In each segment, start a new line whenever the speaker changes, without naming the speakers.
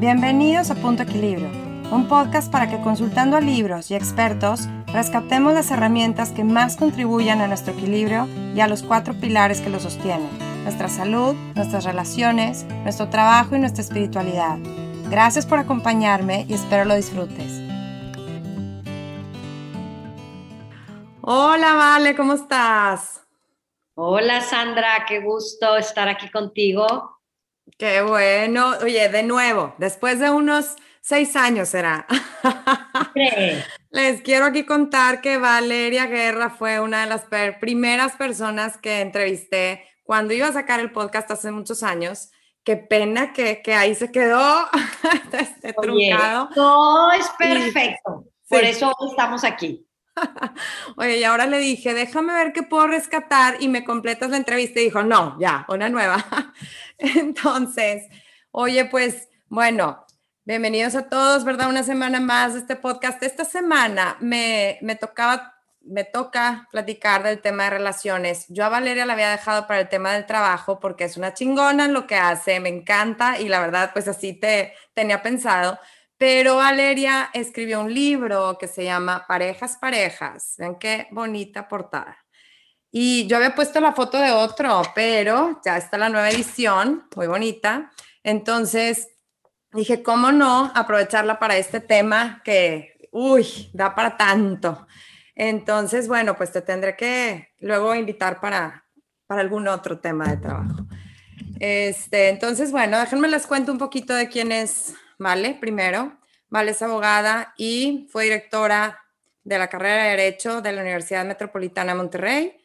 Bienvenidos a Punto Equilibrio, un podcast para que consultando a libros y expertos rescatemos las herramientas que más contribuyan a nuestro equilibrio y a los cuatro pilares que lo sostienen, nuestra salud, nuestras relaciones, nuestro trabajo y nuestra espiritualidad. Gracias por acompañarme y espero lo disfrutes. Hola, Vale, ¿cómo estás?
Hola, Sandra, qué gusto estar aquí contigo.
Qué bueno. Oye, de nuevo, después de unos seis años será. Les quiero aquí contar que Valeria Guerra fue una de las primeras personas que entrevisté cuando iba a sacar el podcast hace muchos años. Qué pena que, que ahí se quedó este, truncado.
Todo es perfecto. Por eso estamos aquí.
Oye, y ahora le dije, déjame ver qué puedo rescatar y me completas la entrevista. Y dijo, no, ya, una nueva. Entonces, oye, pues, bueno, bienvenidos a todos, ¿verdad? Una semana más de este podcast. Esta semana me, me tocaba, me toca platicar del tema de relaciones. Yo a Valeria la había dejado para el tema del trabajo porque es una chingona en lo que hace, me encanta y la verdad, pues así te tenía pensado pero Valeria escribió un libro que se llama Parejas, Parejas. Ven qué bonita portada. Y yo había puesto la foto de otro, pero ya está la nueva edición, muy bonita. Entonces dije, ¿cómo no aprovecharla para este tema que, uy, da para tanto? Entonces, bueno, pues te tendré que luego invitar para, para algún otro tema de trabajo. Este, entonces, bueno, déjenme les cuento un poquito de quién es Vale, primero. Vale es abogada y fue directora de la carrera de Derecho de la Universidad Metropolitana de Monterrey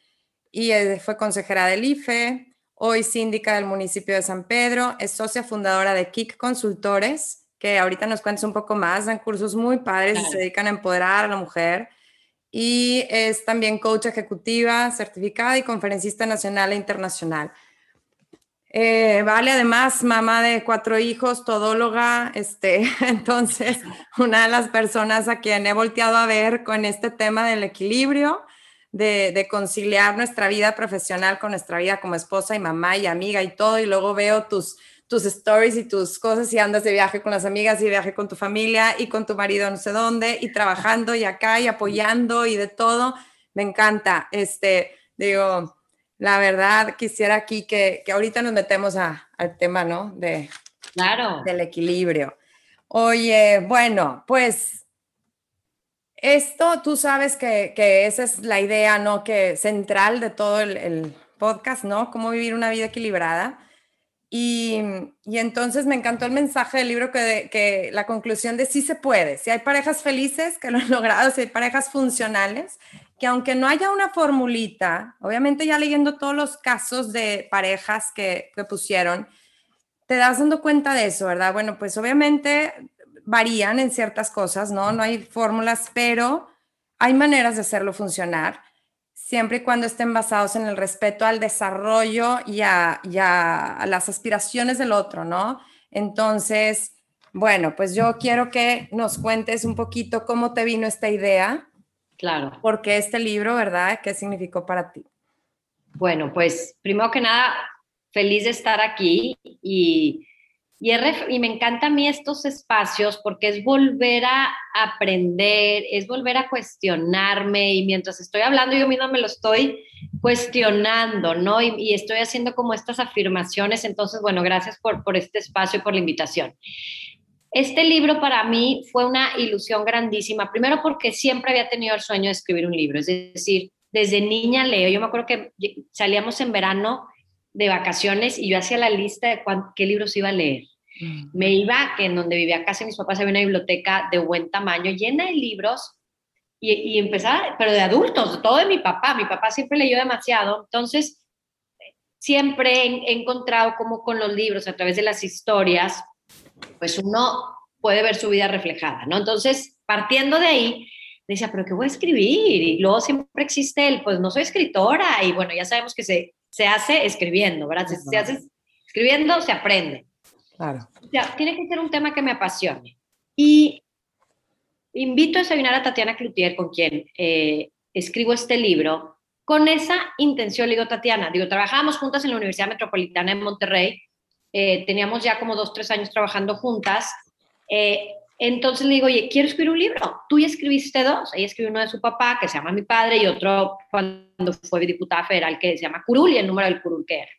y eh, fue consejera del IFE, hoy síndica del municipio de San Pedro, es socia fundadora de KIC Consultores, que ahorita nos cuentas un poco más, dan cursos muy padres y se dedican a empoderar a la mujer. Y es también coach ejecutiva, certificada y conferencista nacional e internacional. Eh, vale, además, mamá de cuatro hijos, todóloga, este, entonces, una de las personas a quien he volteado a ver con este tema del equilibrio, de, conciliar nuestra vida profesional con nuestra vida como esposa y mamá y amiga y todo, y luego veo tus, tus stories y tus cosas y andas de viaje con las amigas y viaje con tu familia y con tu marido no sé dónde y trabajando y acá y apoyando y de todo. Me encanta. Este, digo, la verdad quisiera aquí que, que ahorita nos metemos a, al tema, ¿no? De,
claro.
Del equilibrio. Oye, bueno, pues esto tú sabes que, que, esa es la idea, ¿no? Que central de todo el, podcast, ¿no? Cómo vivir una vida equilibrada. Y, y, entonces me encantó el mensaje del libro que, que la conclusión de sí se puede, si hay parejas felices que lo han logrado, si hay parejas funcionales, que aunque no haya una formulita, obviamente ya leyendo todos los casos de parejas que, que pusieron, te das dando cuenta de eso, ¿verdad? Bueno, pues obviamente varían en ciertas cosas, ¿no? No hay fórmulas, pero hay maneras de hacerlo funcionar, siempre y cuando estén basados en el respeto al desarrollo y a, y a las aspiraciones del otro, ¿no? Entonces, bueno, pues yo quiero que nos cuentes un poquito cómo te vino esta idea
Claro.
¿Por qué este libro, verdad? ¿Qué significó para ti?
Bueno, pues primero que nada, feliz de estar aquí y, y, me encantan a mí estos espacios porque es volver a aprender, es volver a cuestionarme y mientras estoy hablando yo misma me lo estoy cuestionando, ¿no? Y, y estoy haciendo como estas afirmaciones. Entonces, bueno, gracias por, por este espacio y por la invitación. Este libro para mí fue una ilusión grandísima, primero porque siempre había tenido el sueño de escribir un libro, es decir, desde niña leo, yo me acuerdo que salíamos en verano de vacaciones y yo hacía la lista de qué libros iba a leer. Mm. Me iba, que en donde vivía casi mis papás había una biblioteca de buen tamaño, llena de libros, y, y empezaba, pero de adultos, todo de mi papá, mi papá siempre leyó demasiado, entonces siempre he encontrado como con los libros, a través de las historias, pues uno puede ver su vida reflejada, ¿no? Entonces, partiendo de ahí, decía, pero ¿qué voy a escribir? Y luego siempre existe el, pues no soy escritora, y bueno, ya sabemos que se, se hace escribiendo, ¿verdad? Si se hace escribiendo, se aprende.
Claro.
O sea, tiene que ser un tema que me apasione. Y invito a desayunar a Tatiana Cloutier, con quien eh, escribo este libro, con esa intención, le digo, Tatiana, digo, trabajábamos juntas en la Universidad Metropolitana de Monterrey, eh, teníamos ya como dos, tres años trabajando juntas Eh, entonces le digo, oye, quiero escribir un libro. Tú ya escribiste dos. Ella escribió uno de su papá, que se llama Mi Padre, y otro cuando fue diputada federal, que se llama Curul, y el número del Curul que era.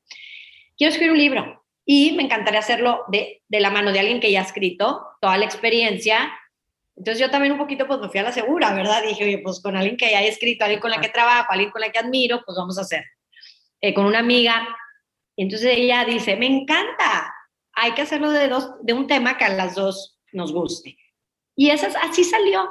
Quiero escribir un libro. Y me encantaría hacerlo de, de la mano de alguien que ya ha escrito toda la experiencia. Entonces yo también un poquito pues me fui a la segura, ¿verdad? Dije, oye, pues con alguien que ya haya escrito, alguien con la que trabajo, alguien con la que admiro, pues vamos a hacer. Eh, con una amiga. Entonces ella dice, me encanta, hay que hacerlo de, dos, de un tema que a las dos nos guste. Y esas, así salió.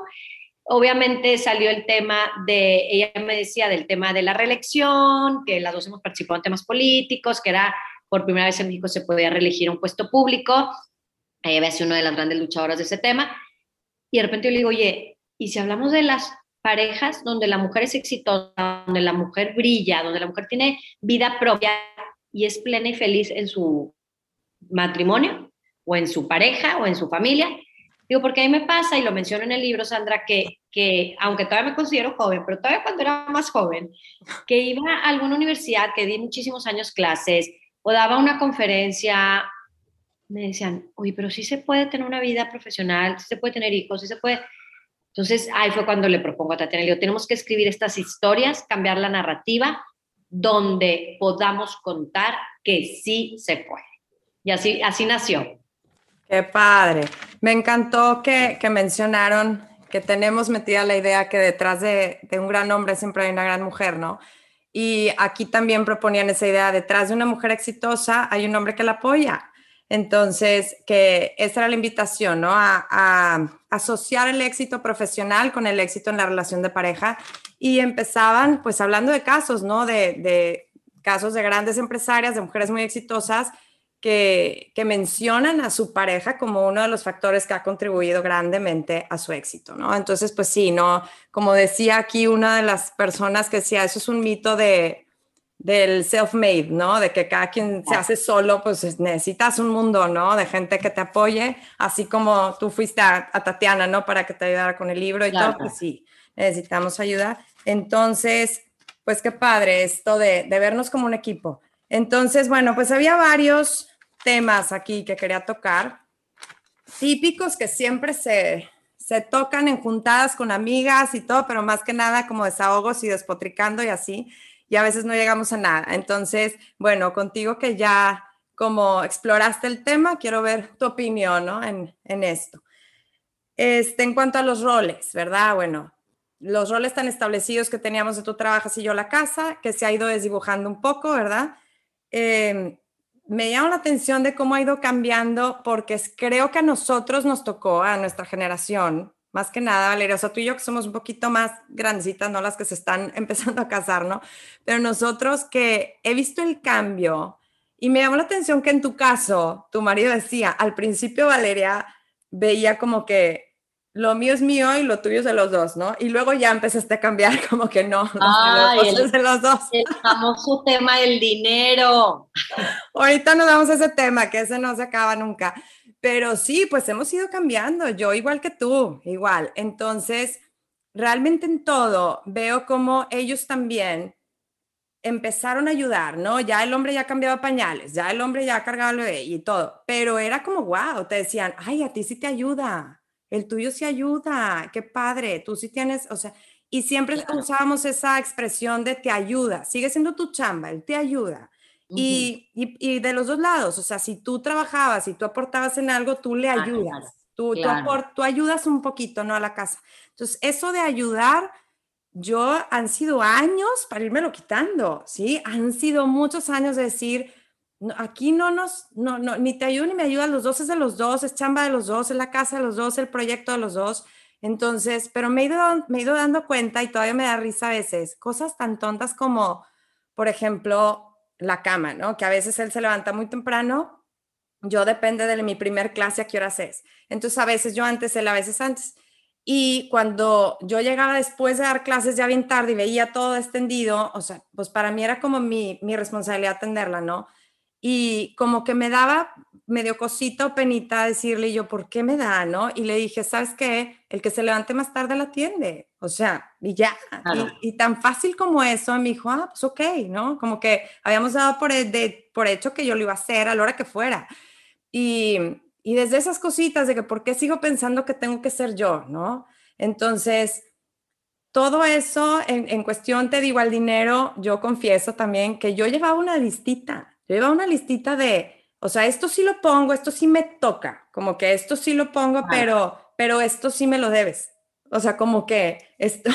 Obviamente salió el tema de, ella me decía del tema de la reelección, que las dos hemos participado en temas políticos, que era por primera vez en México se podía reelegir un puesto público. Ella es una de las grandes luchadoras de ese tema. Y de repente yo le digo, oye, ¿y si hablamos de las parejas donde la mujer es exitosa, donde la mujer brilla, donde la mujer tiene vida propia y es plena y feliz en su matrimonio o en su pareja o en su familia. Digo, porque a mí me pasa, y lo menciono en el libro, Sandra, que, que aunque todavía me considero joven, pero todavía cuando era más joven, que iba a alguna universidad, que di muchísimos años clases, o daba una conferencia, me decían, oye, pero sí se puede tener una vida profesional, sí se puede tener hijos, sí se puede... Entonces, ahí fue cuando le propongo a Tatiana, le digo, tenemos que escribir estas historias, cambiar la narrativa, donde podamos contar que sí se puede. Y así, así nació.
Qué padre. Me encantó que, que mencionaron que tenemos metida la idea que detrás de, de, un gran hombre siempre hay una gran mujer, ¿no? Y aquí también proponían esa idea, detrás de una mujer exitosa hay un hombre que la apoya. Entonces, que esa era la invitación, ¿no? A, asociar el éxito profesional con el éxito en la relación de pareja. Y empezaban, pues, hablando de casos, ¿no? De casos de grandes empresarias, de mujeres muy exitosas, que, que, mencionan a su pareja como uno de los factores que ha contribuido grandemente a su éxito, ¿no? Entonces, pues sí, ¿no? Como decía aquí una de las personas que decía, eso es un mito de, del self-made, ¿no? De que cada quien se hace solo, pues necesitas un mundo, ¿no? De gente que te apoye, así como tú fuiste a, a Tatiana, ¿no? Para que te ayudara con el libro y claro. todo, pues sí, necesitamos ayuda. Entonces, pues qué padre esto de, de vernos como un equipo. Entonces, bueno, pues había varios temas aquí que quería tocar, típicos que siempre se, se tocan en juntadas con amigas y todo, pero más que nada como desahogos y despotricando y así, y a veces no llegamos a nada. Entonces, bueno, contigo que ya como exploraste el tema, quiero ver tu opinión ¿no? en, en esto. Este, en cuanto a los roles, ¿verdad? Bueno, los roles tan establecidos que teníamos de tú trabajas y yo la casa, que se ha ido desdibujando un poco, ¿verdad? Eh, me llama la atención de cómo ha ido cambiando, porque creo que a nosotros nos tocó, a nuestra generación, más que nada, Valeria, o sea, tú y yo que somos un poquito más grandecitas, no las que se están empezando a casar, ¿no? Pero nosotros que he visto el cambio y me llamó la atención que en tu caso, tu marido decía, al principio Valeria veía como que lo mío es mío y lo tuyo es de los dos, ¿no? Y luego ya empezaste a cambiar como que no,
Ay, los dos el, de los dos. El famoso tema del dinero.
Ahorita nos damos a ese tema, que ese no se acaba nunca. Pero sí, pues hemos ido cambiando, yo igual que tú, igual. Entonces, realmente en todo veo como ellos también empezaron a ayudar, ¿no? Ya el hombre ya cambiaba pañales, ya el hombre ya cargaba el bebé y todo, pero era como, wow, te decían, ay, a ti sí te ayuda, el tuyo sí ayuda, qué padre, tú sí tienes, o sea, y siempre claro. usábamos esa expresión de te ayuda, sigue siendo tu chamba, él te ayuda. Uh -huh. y, y, y, de los dos lados, o sea, si tú trabajabas y tú aportabas en algo, tú le ayudas, ah, claro. Tú, claro. tú, tú ayudas un poquito, ¿no? A la casa. Entonces, eso de ayudar, yo han sido años para irme lo quitando, ¿sí? Han sido muchos años de decir, aquí no nos, no, no, ni te ayudo ni me ayuda, los dos es de los dos, es chamba de los dos, es la casa de los dos, el proyecto de los dos. Entonces, pero me he, ido, me he ido dando cuenta y todavía me da risa a veces, cosas tan tontas como, por ejemplo, la cama, ¿no? Que a veces él se levanta muy temprano, yo depende de mi primer clase a qué horas es. Entonces, a veces yo antes, él a veces antes. Y cuando yo llegaba después de dar clases ya bien tarde y veía todo extendido, o sea, pues para mí era como mi, mi responsabilidad atenderla, ¿no? Y como que me daba medio cosita o penita decirle yo, ¿por qué me da, no? Y le dije, ¿sabes qué? El que se levante más tarde la atiende, o sea, y ya. Claro. Y, y, tan fácil como eso, me dijo, ah, pues ok, ¿no? Como que habíamos dado por, de, por hecho que yo lo iba a hacer a la hora que fuera. Y, y desde esas cositas de que por qué sigo pensando que tengo que ser yo, ¿no? Entonces, todo eso en, en, cuestión, te digo, al dinero, yo confieso también que yo llevaba una listita, yo llevaba una listita de, o sea, esto sí lo pongo, esto sí me toca, como que esto sí lo pongo, pero, pero esto sí me lo debes. O sea, como que esto.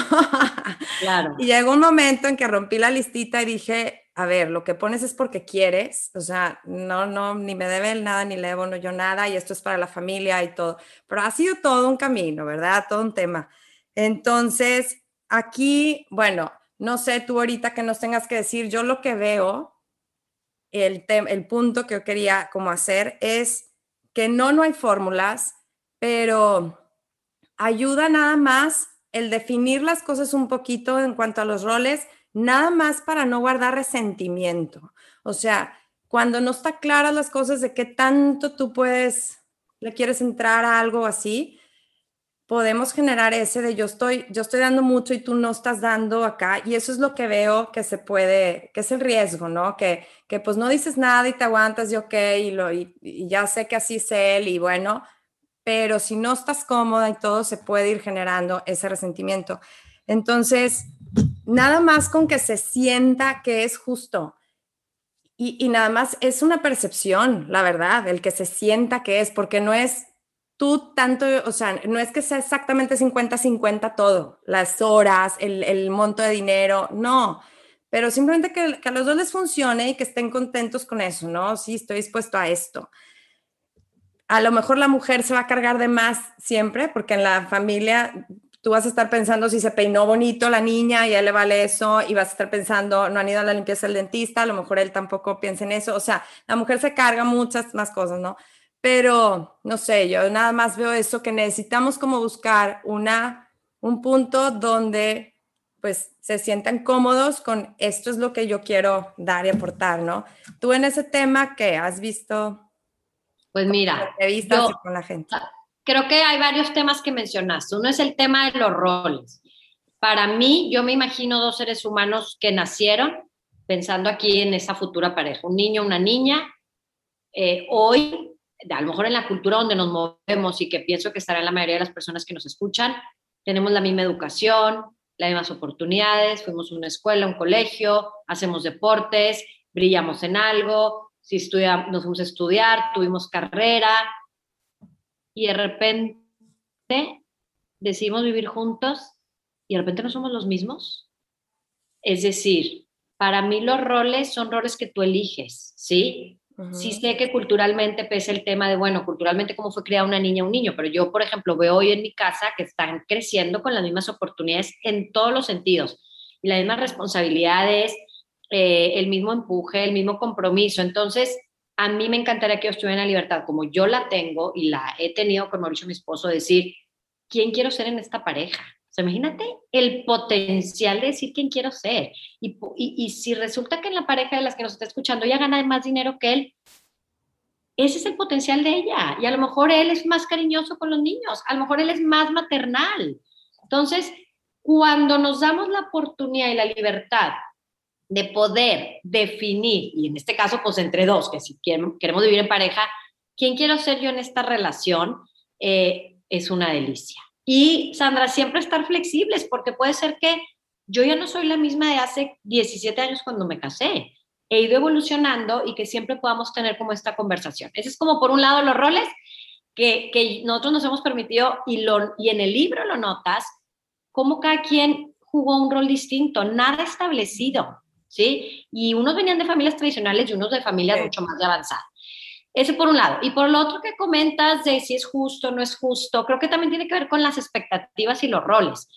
claro. Y llegó un momento en que rompí la listita y dije, a ver, lo que pones es porque quieres, o sea, no, no, ni me debe nada, ni le debo no, yo nada, y esto es para la familia y todo. Pero ha sido todo un camino, ¿verdad? Todo un tema. Entonces, aquí, bueno, no sé tú ahorita que nos tengas que decir, yo lo que veo, el, el punto que yo quería como hacer es que no, no hay fórmulas, pero ayuda nada más el definir las cosas un poquito en cuanto a los roles, nada más para no guardar resentimiento. O sea, cuando no está claras las cosas de qué tanto tú puedes, le quieres entrar a algo así, podemos generar ese de yo estoy, yo estoy dando mucho y tú no estás dando acá. Y eso es lo que veo que se puede, que es el riesgo, ¿no? Que, que pues no dices nada y te aguantas y ok, y, lo, y ya sé que así es él y bueno, pero si no estás cómoda y todo, se puede ir generando ese resentimiento. Entonces, nada más con que se sienta que es justo. Y, nada más es una percepción, la verdad, el que se sienta que es, porque no es tú tanto, o sea, no es que sea exactamente 50-50 todo, las horas, el, monto de dinero, no, pero simplemente que, que, a los dos les funcione y que estén contentos con eso, ¿no? Sí, estoy dispuesto a esto a lo mejor la mujer se va a cargar de más siempre, porque en la familia tú vas a estar pensando si se peinó bonito la niña y a él le vale eso, y vas a estar pensando, no han ido a la limpieza del dentista, a lo mejor él tampoco piensa en eso, o sea, la mujer se carga muchas más cosas, ¿no? Pero, no sé, yo nada más veo eso, que necesitamos como buscar una, un punto donde pues se sientan cómodos con esto es lo que yo quiero dar y aportar, ¿no? Tú en ese tema, ¿qué has visto?
Pues mira,
con la gente.
creo que hay varios temas que mencionaste. Uno es el tema de los roles. Para mí, yo me imagino dos seres humanos que nacieron pensando aquí en esa futura pareja, un niño, una niña. Eh, hoy, a lo mejor en la cultura donde nos movemos y que pienso que estará en la mayoría de las personas que nos escuchan, tenemos la misma educación, las mismas oportunidades, fuimos a una escuela, un colegio, hacemos deportes, brillamos en algo, si estudiamos, nos fuimos a estudiar, tuvimos carrera y de repente decidimos vivir juntos y de repente no somos los mismos. Es decir, para mí los roles son roles que tú eliges, ¿sí? Sí sé que culturalmente pesa el tema de, bueno, culturalmente cómo fue criada una niña o un niño, pero yo, por ejemplo, veo hoy en mi casa que están creciendo con las mismas oportunidades en todos los sentidos y las mismas responsabilidades, eh, el mismo empuje, el mismo compromiso. Entonces, a mí me encantaría que yo estuviera en la libertad, como yo la tengo y la he tenido con Mauricio, mi esposo, decir, ¿quién quiero ser en esta pareja? Imagínate el potencial de decir quién quiero ser. Y, y, y, si resulta que en la pareja de las que nos está escuchando ella gana más dinero que él, ese es el potencial de ella. Y a lo mejor él es más cariñoso con los niños, a lo mejor él es más maternal. Entonces, cuando nos damos la oportunidad y la libertad de poder definir, y en este caso, pues entre dos, que si queremos vivir en pareja, ¿quién quiero ser yo en esta relación? Eh, es una delicia. Y Sandra, siempre estar flexibles, porque puede ser que yo ya no soy la misma de hace 17 años cuando me casé. He ido evolucionando y que siempre podamos tener como esta conversación. Ese es como por un lado los roles que, que nosotros nos hemos permitido y, lo, y en el libro lo notas, cómo cada quien jugó un rol distinto, nada establecido. ¿sí? Y unos venían de familias tradicionales y unos de familias mucho más avanzadas. Ese por un lado. Y por lo otro que comentas de si es justo no es justo, creo que también tiene que ver con las expectativas y los roles.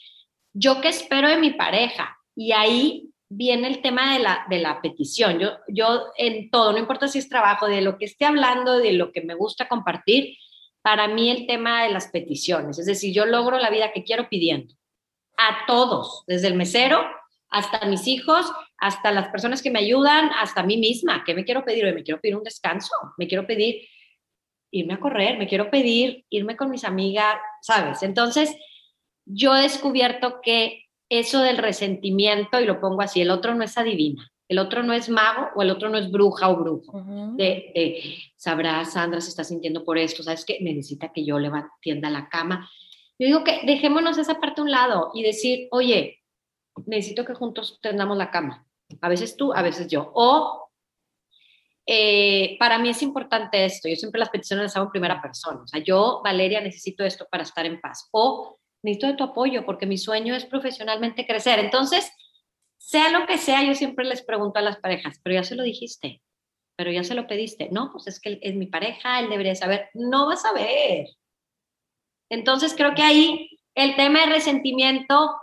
Yo qué espero de mi pareja. Y ahí viene el tema de la, de la petición. Yo, yo en todo, no importa si es trabajo, de lo que esté hablando, de lo que me gusta compartir, para mí el tema de las peticiones. Es decir, yo logro la vida que quiero pidiendo. A todos, desde el mesero hasta mis hijos, hasta las personas que me ayudan, hasta mí misma. ¿Qué me quiero pedir? Hoy me quiero pedir un descanso, me quiero pedir irme a correr, me quiero pedir irme con mis amigas, ¿sabes? Entonces, yo he descubierto que eso del resentimiento, y lo pongo así, el otro no es adivina. El otro no es mago o el otro no es bruja o brujo. de, sabrá Sandra se está sintiendo por esto, ¿sabes qué? Necesita que yo le tienda la cama. Yo digo que dejémonos esa parte a un lado y decir, oye, necesito que juntos tendamos la cama. A veces tú, a veces yo. O eh, para mí es importante esto. Yo siempre las peticiones las hago en primera persona. O sea, yo, Valeria, necesito esto para estar en paz. O necesito de tu apoyo porque mi sueño es profesionalmente crecer. Entonces, sea lo que sea, yo siempre les pregunto a las parejas, pero ya se lo dijiste, pero ya se lo pediste. No, pues es que es mi pareja, él debería saber. No va a saber. Entonces, creo que ahí el tema de resentimiento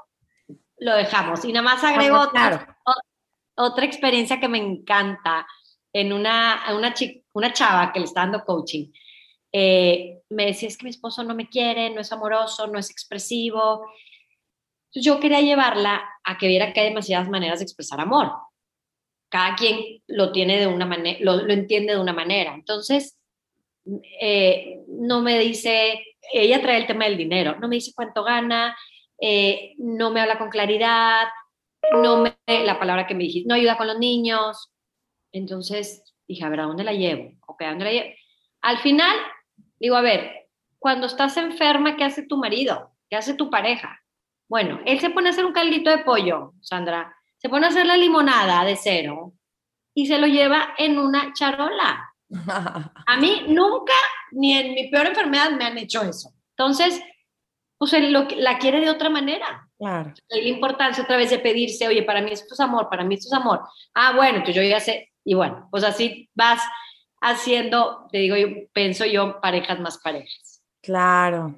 lo dejamos. Y nada más agrego otra, otra experiencia que me encanta en una, una, una chava que le está dando coaching. Eh, me decía, es que mi esposo no me quiere, no es amoroso, no es expresivo. yo quería llevarla a que viera que hay demasiadas maneras de expresar amor. Cada quien lo tiene de una manera, lo, lo, entiende de una manera. Entonces, eh, no me dice, ella trae el tema del dinero, no me dice cuánto gana, eh, no me habla con claridad, no me, la palabra que me dijiste, no ayuda con los niños. Entonces dije, a ver, ¿a dónde la llevo? Ok, ¿a dónde la llevo? Al final, digo, a ver, cuando estás enferma, ¿qué hace tu marido? ¿Qué hace tu pareja? Bueno, él se pone a hacer un caldito de pollo, Sandra, se pone a hacer la limonada de cero y se lo lleva en una charola. A mí nunca, ni en mi peor enfermedad, me han hecho eso. Entonces, pues él lo, la quiere de otra manera. Claro. La importancia otra vez de pedirse, oye, para mí esto es amor, para mí esto es amor. Ah, bueno, pues yo ya sé. Y bueno, pues así vas haciendo, te digo, yo pienso yo, parejas más parejas.
Claro.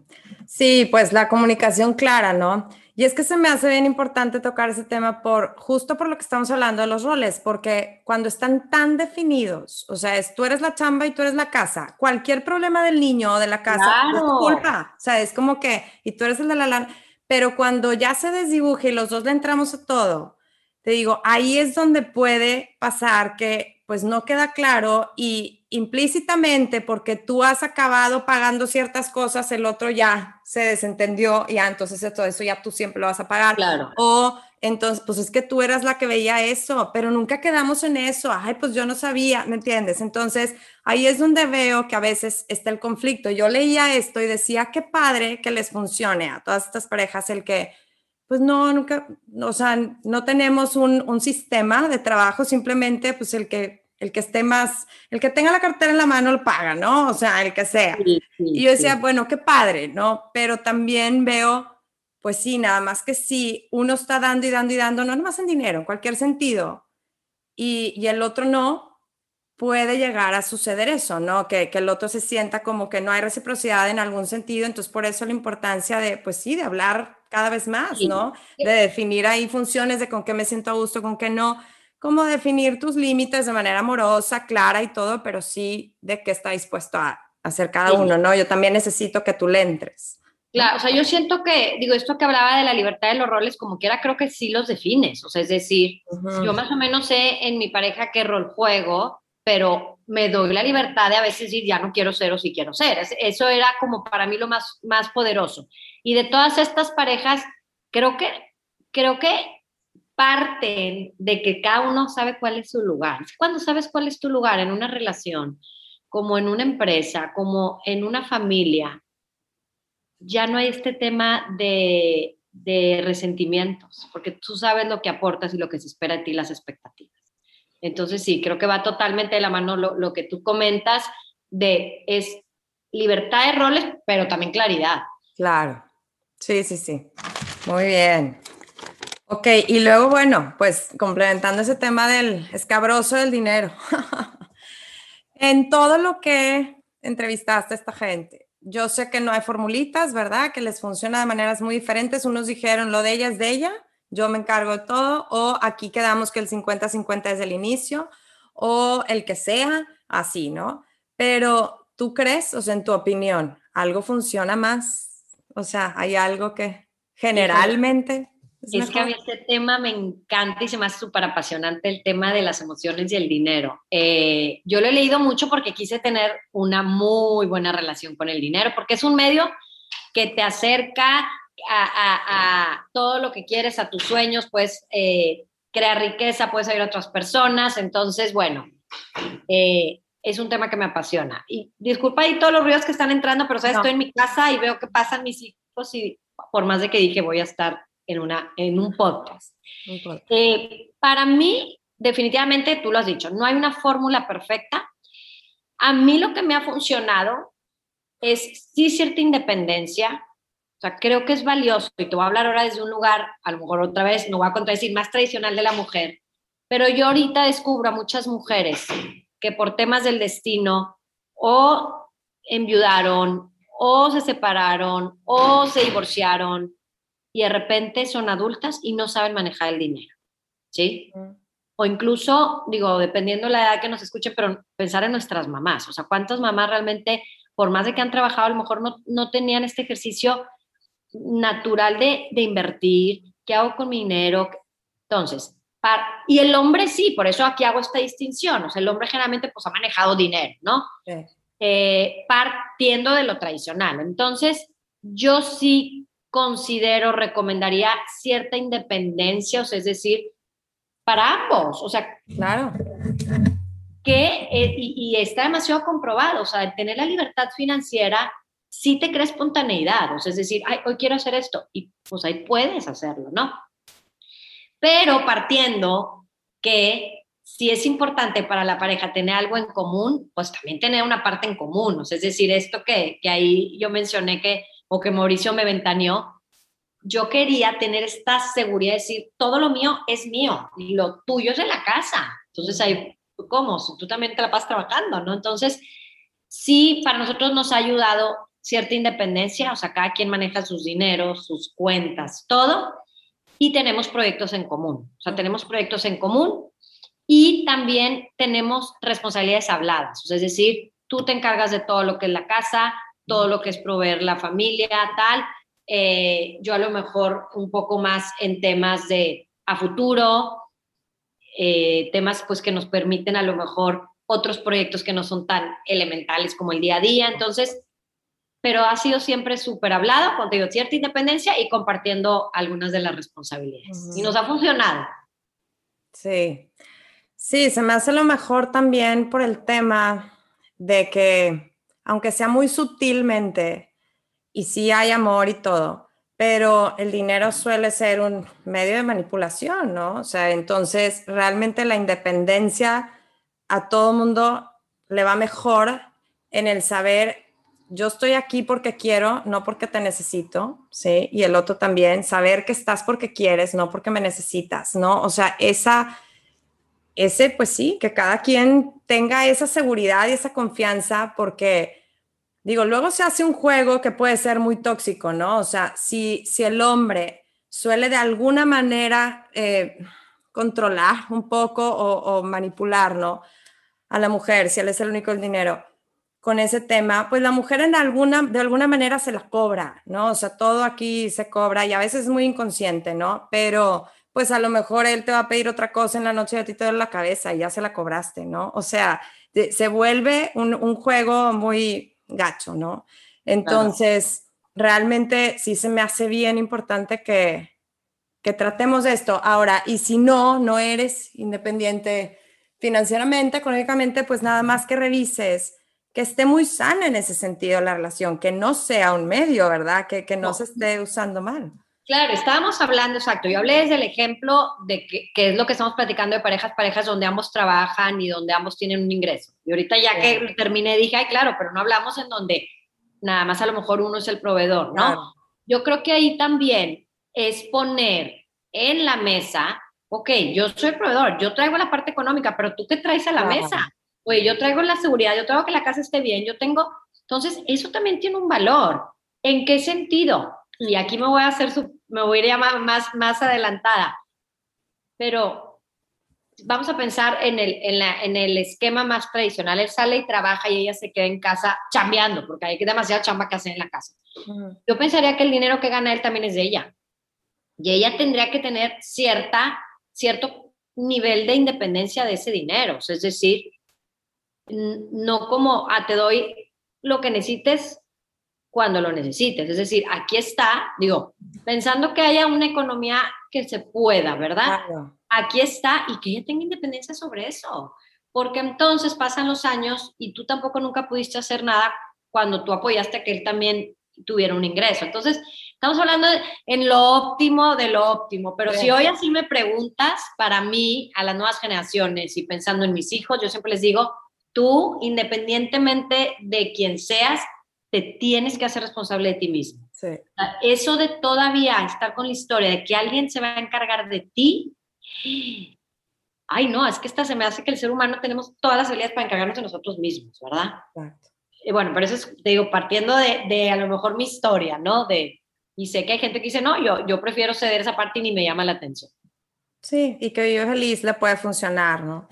Sí, pues la comunicación clara, ¿no? Y es que se me hace bien importante tocar ese tema por justo por lo que estamos hablando de los roles, porque cuando están tan definidos, o sea, es tú eres la chamba y tú eres la casa, cualquier problema del niño o de la casa es culpa, o sea, es como que y tú eres el de la lana, pero cuando ya se desdibuje y los dos le entramos a todo, te digo, ahí es donde puede pasar que pues no queda claro y implícitamente porque tú has acabado pagando ciertas cosas, el otro ya se desentendió y ya entonces todo eso ya tú siempre lo vas a pagar.
Claro.
O entonces, pues es que tú eras la que veía eso, pero nunca quedamos en eso. Ay, pues yo no sabía, ¿me entiendes? Entonces, ahí es donde veo que a veces está el conflicto. Yo leía esto y decía, qué padre que les funcione a todas estas parejas el que pues no, nunca, o sea, no tenemos un, un, sistema de trabajo, simplemente pues el que, el que esté más, el que tenga la cartera en la mano lo paga, ¿no? O sea, el que sea. y yo decía, bueno, qué padre, ¿no? Pero también veo, pues sí, nada más que sí, uno está dando y dando y dando, no más en dinero, en cualquier sentido, y, y el otro no, puede llegar a suceder eso, ¿no? Que, que, el otro se sienta como que no hay reciprocidad en algún sentido, entonces por eso la importancia de, pues sí, de hablar cada vez más, ¿no? De definir ahí funciones de con qué me siento a gusto, con qué no, cómo definir tus límites de manera amorosa, clara y todo, pero sí de qué está dispuesto a hacer cada uno, ¿no? Yo también necesito que tú le entres.
Claro, o sea, yo siento que, digo, esto que hablaba de la libertad de los roles, como quiera, creo que sí los defines. O sea, es decir, yo más o menos sé en mi pareja qué rol juego, pero me doy la libertad de a veces decir, ya no quiero ser o si quiero ser. Eso era como para mí lo más, más poderoso. Y de todas estas parejas, creo que, creo que parten de que cada uno sabe cuál es su lugar. Cuando sabes cuál es tu lugar en una relación, como en una empresa, como en una familia, ya no hay este tema de, resentimientos, porque tú sabes lo que aportas y lo que se espera de ti, las expectativas. Entonces sí, creo que va totalmente de la mano lo, lo que tú comentas de es libertad de roles, pero también claridad.
Claro. Sí, sí, sí. Muy bien. Ok, y luego, bueno, pues complementando ese tema del escabroso del dinero. en todo lo que entrevistaste a esta gente, yo sé que no hay formulitas, ¿verdad? Que les funciona de maneras muy diferentes. Unos dijeron, lo de ella es de ella, yo me encargo de todo, o aquí quedamos que el 50-50 es el inicio, o el que sea, así, ¿no? Pero tú crees, o sea, en tu opinión, ¿algo funciona más o sea, hay algo que generalmente...
Es, que a mí este tema me encanta y se me hace súper apasionante el tema de las emociones y el dinero. Eh, yo lo he leído mucho porque quise tener una muy buena relación con el dinero, porque es un medio que te acerca a, todo lo que quieres, a tus sueños, pues eh, crea riqueza, puede servir a otras personas. Entonces, bueno, eh, es un tema que me apasiona. Y disculpa ahí todos los ruidos que están entrando, pero ¿sabes? estoy en mi casa y veo que pasan mis hijos y por más de que dije voy a estar en, una, en un podcast. Eh, para mí, definitivamente, tú lo has dicho, no hay una fórmula perfecta. A mí lo que me ha funcionado es sí cierta independencia, o sea, creo que es valioso, y te voy a hablar ahora desde un lugar, a lo mejor otra vez, no voy a contradecir, más tradicional de la mujer, pero yo ahorita descubro a muchas mujeres que por temas del destino o enviudaron, o se separaron, o se divorciaron, y de repente son adultas y no saben manejar el dinero, ¿sí? O incluso, digo, dependiendo de la edad que nos escuchen, pero pensar en nuestras mamás, o sea, ¿cuántas mamás realmente, por más de que han trabajado, a lo mejor no, no tenían este ejercicio natural de, de invertir, ¿qué hago con mi dinero? Entonces, y el hombre sí, por eso aquí hago esta distinción, o sea, el hombre generalmente pues ha manejado dinero, ¿no? Eh, partiendo de lo tradicional. Entonces, yo sí considero, recomendaría cierta independencia, o sea, es decir, para ambos, o sea,
claro.
Que, eh, y, está demasiado comprobado, o sea, tener la libertad financiera sí te crea espontaneidad, o sea, es decir, Ay, hoy quiero hacer esto, y pues ahí puedes hacerlo, ¿no? Pero partiendo que si es importante para la pareja tener algo en común, pues también tener una parte en común, o sea, es decir, esto que, que ahí yo mencioné que o que Mauricio me ventaneó, yo quería tener esta seguridad de decir, todo lo mío es mío y lo tuyo es de la casa. Entonces, ahí, ¿cómo? Tú también te la pasas trabajando, ¿no? Entonces, sí, para nosotros nos ha ayudado cierta independencia, o sea, cada quien maneja sus dineros, sus cuentas, todo, y tenemos proyectos en común. O sea, tenemos proyectos en común y también tenemos responsabilidades habladas, o sea, es decir, tú te encargas de todo lo que es la casa, todo lo que es proveer la familia, tal. Eh, yo a lo mejor un poco más en temas de a futuro, eh, temas pues que nos permiten a lo mejor otros proyectos que no son tan elementales como el día a día. Entonces, pero ha sido siempre súper hablado, con cierta independencia y compartiendo algunas de las responsabilidades. Y nos ha funcionado.
Sí, sí, se me hace lo mejor también por el tema de que aunque sea muy sutilmente, y sí hay amor y todo, pero el dinero suele ser un medio de manipulación, ¿no? O sea, entonces realmente la independencia a todo mundo le va mejor en el saber, yo estoy aquí porque quiero, no porque te necesito, ¿sí? Y el otro también, saber que estás porque quieres, no porque me necesitas, ¿no? O sea, esa ese, pues sí, que cada quien tenga esa seguridad y esa confianza, porque, digo, luego se hace un juego que puede ser muy tóxico, ¿no? O sea, si, si el hombre suele de alguna manera eh, controlar un poco o, manipular, ¿no? A la mujer, si él es el único el dinero, con ese tema, pues la mujer en alguna, de alguna manera se la cobra, ¿no? O sea, todo aquí se cobra y a veces es muy inconsciente, ¿no? Pero pues a lo mejor él te va a pedir otra cosa en la noche y a ti te duele la cabeza y ya se la cobraste, ¿no? O sea, se vuelve un, juego muy gacho, ¿no? Entonces, realmente sí se me hace bien importante que, que tratemos esto. Ahora, y si no, no eres independiente financieramente, económicamente, pues nada más que revises que esté muy sana en ese sentido la relación, que no sea un medio, ¿verdad? Que, que no se esté usando mal.
Claro, estábamos hablando, exacto, yo hablé desde el ejemplo de que, es lo que estamos platicando de parejas, parejas donde ambos trabajan y donde ambos tienen un ingreso. Y ahorita ya que terminé dije, ay, claro, pero no hablamos en donde nada más a lo mejor uno es el proveedor, ¿no? Yo creo que ahí también es poner en la mesa, ok, yo soy el proveedor, yo traigo la parte económica, pero tú qué traes a la mesa? Oye, yo traigo la seguridad, yo traigo que la casa esté bien, yo tengo, entonces eso también tiene un valor. ¿En qué sentido? Y aquí me voy a hacer su, me voy a ir más, más adelantada, pero vamos a pensar en el, en, la, en el esquema más tradicional, él sale y trabaja y ella se queda en casa chambeando, porque hay demasiada chamba que hacer en la casa. Yo pensaría que el dinero que gana él también es de ella, y ella tendría que tener cierta, cierto nivel de independencia de ese dinero, es decir, no como, a ah, te doy lo que necesites cuando lo necesites. Es decir, aquí está, digo, pensando que haya una economía que se pueda, ¿verdad? aquí está y que ella tenga independencia sobre eso. Porque entonces pasan los años y tú tampoco nunca pudiste hacer nada cuando tú apoyaste a que él también tuviera un ingreso. Entonces, estamos hablando en lo óptimo de lo óptimo, pero si hoy así me preguntas, para mí, a las nuevas generaciones y pensando en mis hijos, yo siempre les digo, tú, independientemente de quién seas, te tienes que hacer responsable de ti mismo. Eso de todavía estar con la historia de que alguien se va a encargar de ti, ay no, es que esta se me hace que el ser humano tenemos todas las habilidades para encargarnos de nosotros mismos, ¿verdad? Exacto. Y bueno, pero eso es, te digo, partiendo de, de, a lo mejor mi historia, ¿no? De, y sé que hay gente que dice, no, yo, yo prefiero ceder esa parte y ni me llama la atención.
Sí, y que vive feliz le puede funcionar, ¿no?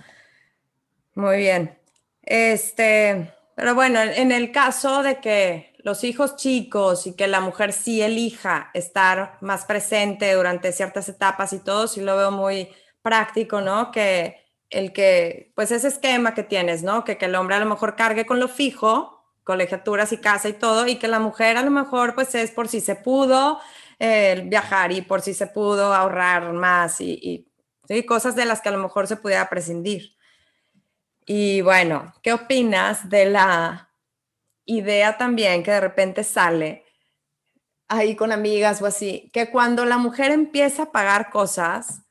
Muy bien. Este, pero bueno, en el caso de que los hijos chicos y que la mujer sí elija estar más presente durante ciertas etapas y todo, sí lo veo muy práctico, ¿no? Que el que, pues ese esquema que tienes, ¿no? Que, que el hombre a lo mejor cargue con lo fijo, colegiaturas y casa y todo, y que la mujer a lo mejor pues es por si se pudo eh, viajar y por si se pudo ahorrar más y, y cosas de las que a lo mejor se pudiera prescindir. Y bueno, ¿qué opinas de la idea también que de repente sale ahí con amigas o así, que cuando la mujer empieza a pagar cosas,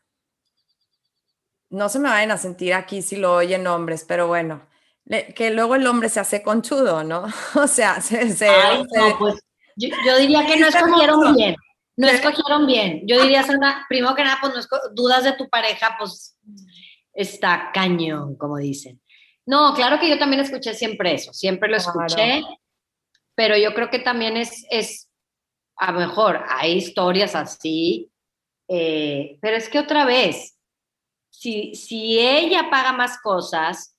no se me vayan a sentir aquí si lo oyen hombres, pero bueno, que luego el hombre se hace conchudo, ¿no? O sea, se...
pues, yo, diría que no escogieron bien, no escogieron bien. Yo diría, una, primero que nada, pues no dudas de tu pareja, pues está cañón, como dicen. No, claro que yo también escuché siempre eso, siempre lo escuché, pero yo creo que también es, es, a lo mejor hay historias así, eh, pero es que otra vez, si, si ella paga más cosas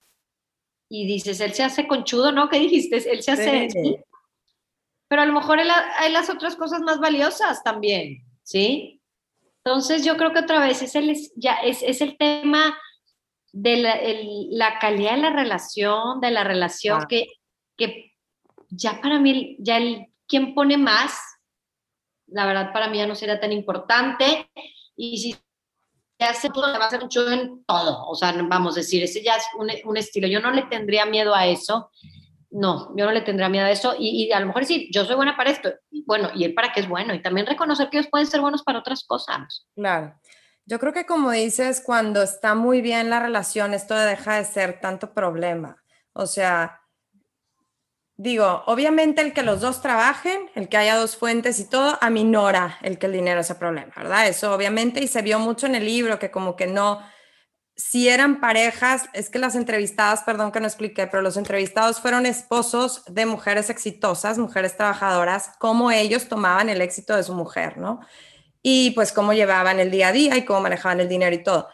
y dices, él se hace conchudo, ¿no? ¿Qué dijiste? Él se hace... Pero a lo mejor hay las otras cosas más valiosas también, ¿sí? Entonces yo creo que otra vez es el, ya es, es el tema de la, calidad de la relación, de la relación que, que ya para mí, ya el quien pone más, la verdad para mí ya no sería tan importante. Y si se hace todo, va a hacer mucho en todo, o sea, vamos a decir, ese ya es un, estilo, yo no le tendría miedo a eso, no, yo no le tendría miedo a eso. Y, y, a lo mejor sí, yo soy buena para esto, bueno, y él para qué es bueno, y también reconocer que ellos pueden ser buenos para otras cosas.
Claro. Yo creo que como dices, cuando está muy bien la relación, esto deja de ser tanto problema. O sea, digo, obviamente el que los dos trabajen, el que haya dos fuentes y todo, aminora el que el dinero sea problema, ¿verdad? Eso obviamente, y se vio mucho en el libro, que como que no, si eran parejas, es que las entrevistadas, perdón que no expliqué, pero los entrevistados fueron esposos de mujeres exitosas, mujeres trabajadoras, cómo ellos tomaban el éxito de su mujer, ¿no? Y pues cómo llevaban el día a día y cómo manejaban el dinero y todo.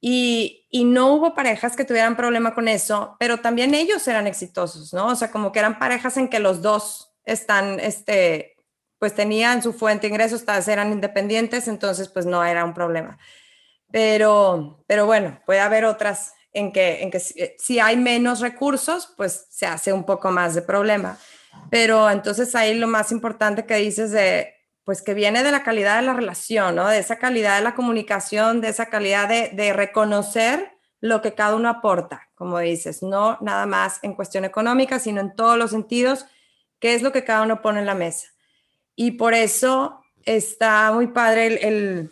Y, y, no hubo parejas que tuvieran problema con eso, pero también ellos eran exitosos, ¿no? O sea, como que eran parejas en que los dos están, este, pues tenían su fuente de ingresos, eran independientes, entonces pues no era un problema. Pero, pero bueno, puede haber otras en que, en que si, si hay menos recursos, pues se hace un poco más de problema. Pero entonces ahí lo más importante que dices de pues que viene de la calidad de la relación, ¿no? De esa calidad de la comunicación, de esa calidad de, reconocer lo que cada uno aporta, como dices, no nada más en cuestión económica, sino en todos los sentidos, qué es lo que cada uno pone en la mesa. Y por eso está muy padre el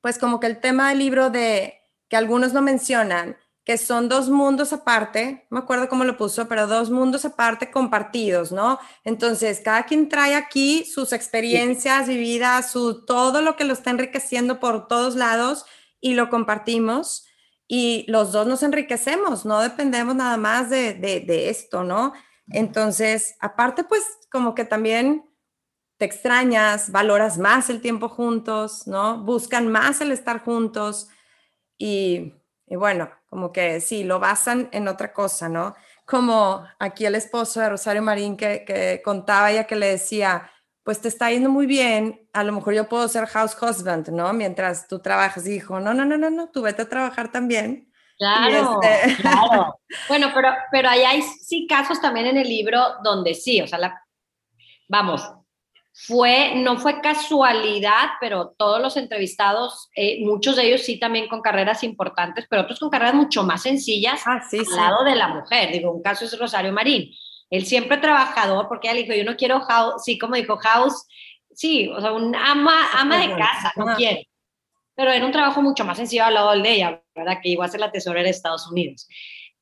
pues como que el tema del libro de que algunos no mencionan, son dos mundos aparte, me acuerdo cómo lo puso, pero dos mundos aparte compartidos, ¿no? Entonces, cada quien trae aquí sus experiencias vividas, su, todo lo que lo está enriqueciendo por todos lados y lo compartimos y los dos nos enriquecemos, no dependemos nada más de, de, de esto, ¿no? Entonces, aparte, pues como que también te extrañas, valoras más el tiempo juntos, ¿no? Buscan más el estar juntos y y bueno, como que sí, lo basan en otra cosa, ¿no? Como aquí el esposo de Rosario Marín que, que contaba ya que le decía, pues te está yendo muy bien, a lo mejor yo puedo ser house husband, ¿no? Mientras tú trabajas. Y dijo, no, no, no, no, no, tú vete a trabajar también.
Claro, este... claro. Bueno, pero, pero ahí hay sí casos también en el libro donde sí, o sea, la, vamos, fue, no fue casualidad, pero todos los entrevistados, eh, muchos de ellos sí también con carreras importantes, pero otros con carreras mucho más sencillas
ah, sí,
al lado de la mujer. Digo, un caso es Rosario Marín. Él siempre trabajador, porque ella dijo, yo no quiero house, sí, como dijo, house, sí, o sea, un ama, ama de casa, no quiere. Pero era un trabajo mucho más sencillo al lado de ella, ¿verdad? Que iba a ser la tesorera de Estados Unidos.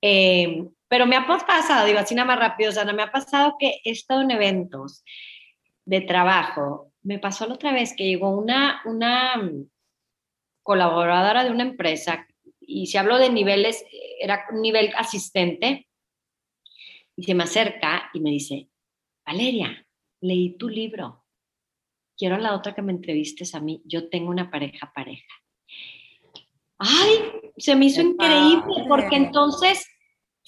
Eh, pero me ha pasado, digo así nada más rápido, o sea, no me ha pasado que he estado en eventos de trabajo. Me pasó la otra vez que llegó una, una colaboradora de una empresa y si hablo de niveles, era un nivel asistente y se me acerca y me dice, Valeria, leí tu libro. Quiero a la otra que me entrevistes a mí. Yo tengo una pareja pareja. Ay, se me hizo increíble porque entonces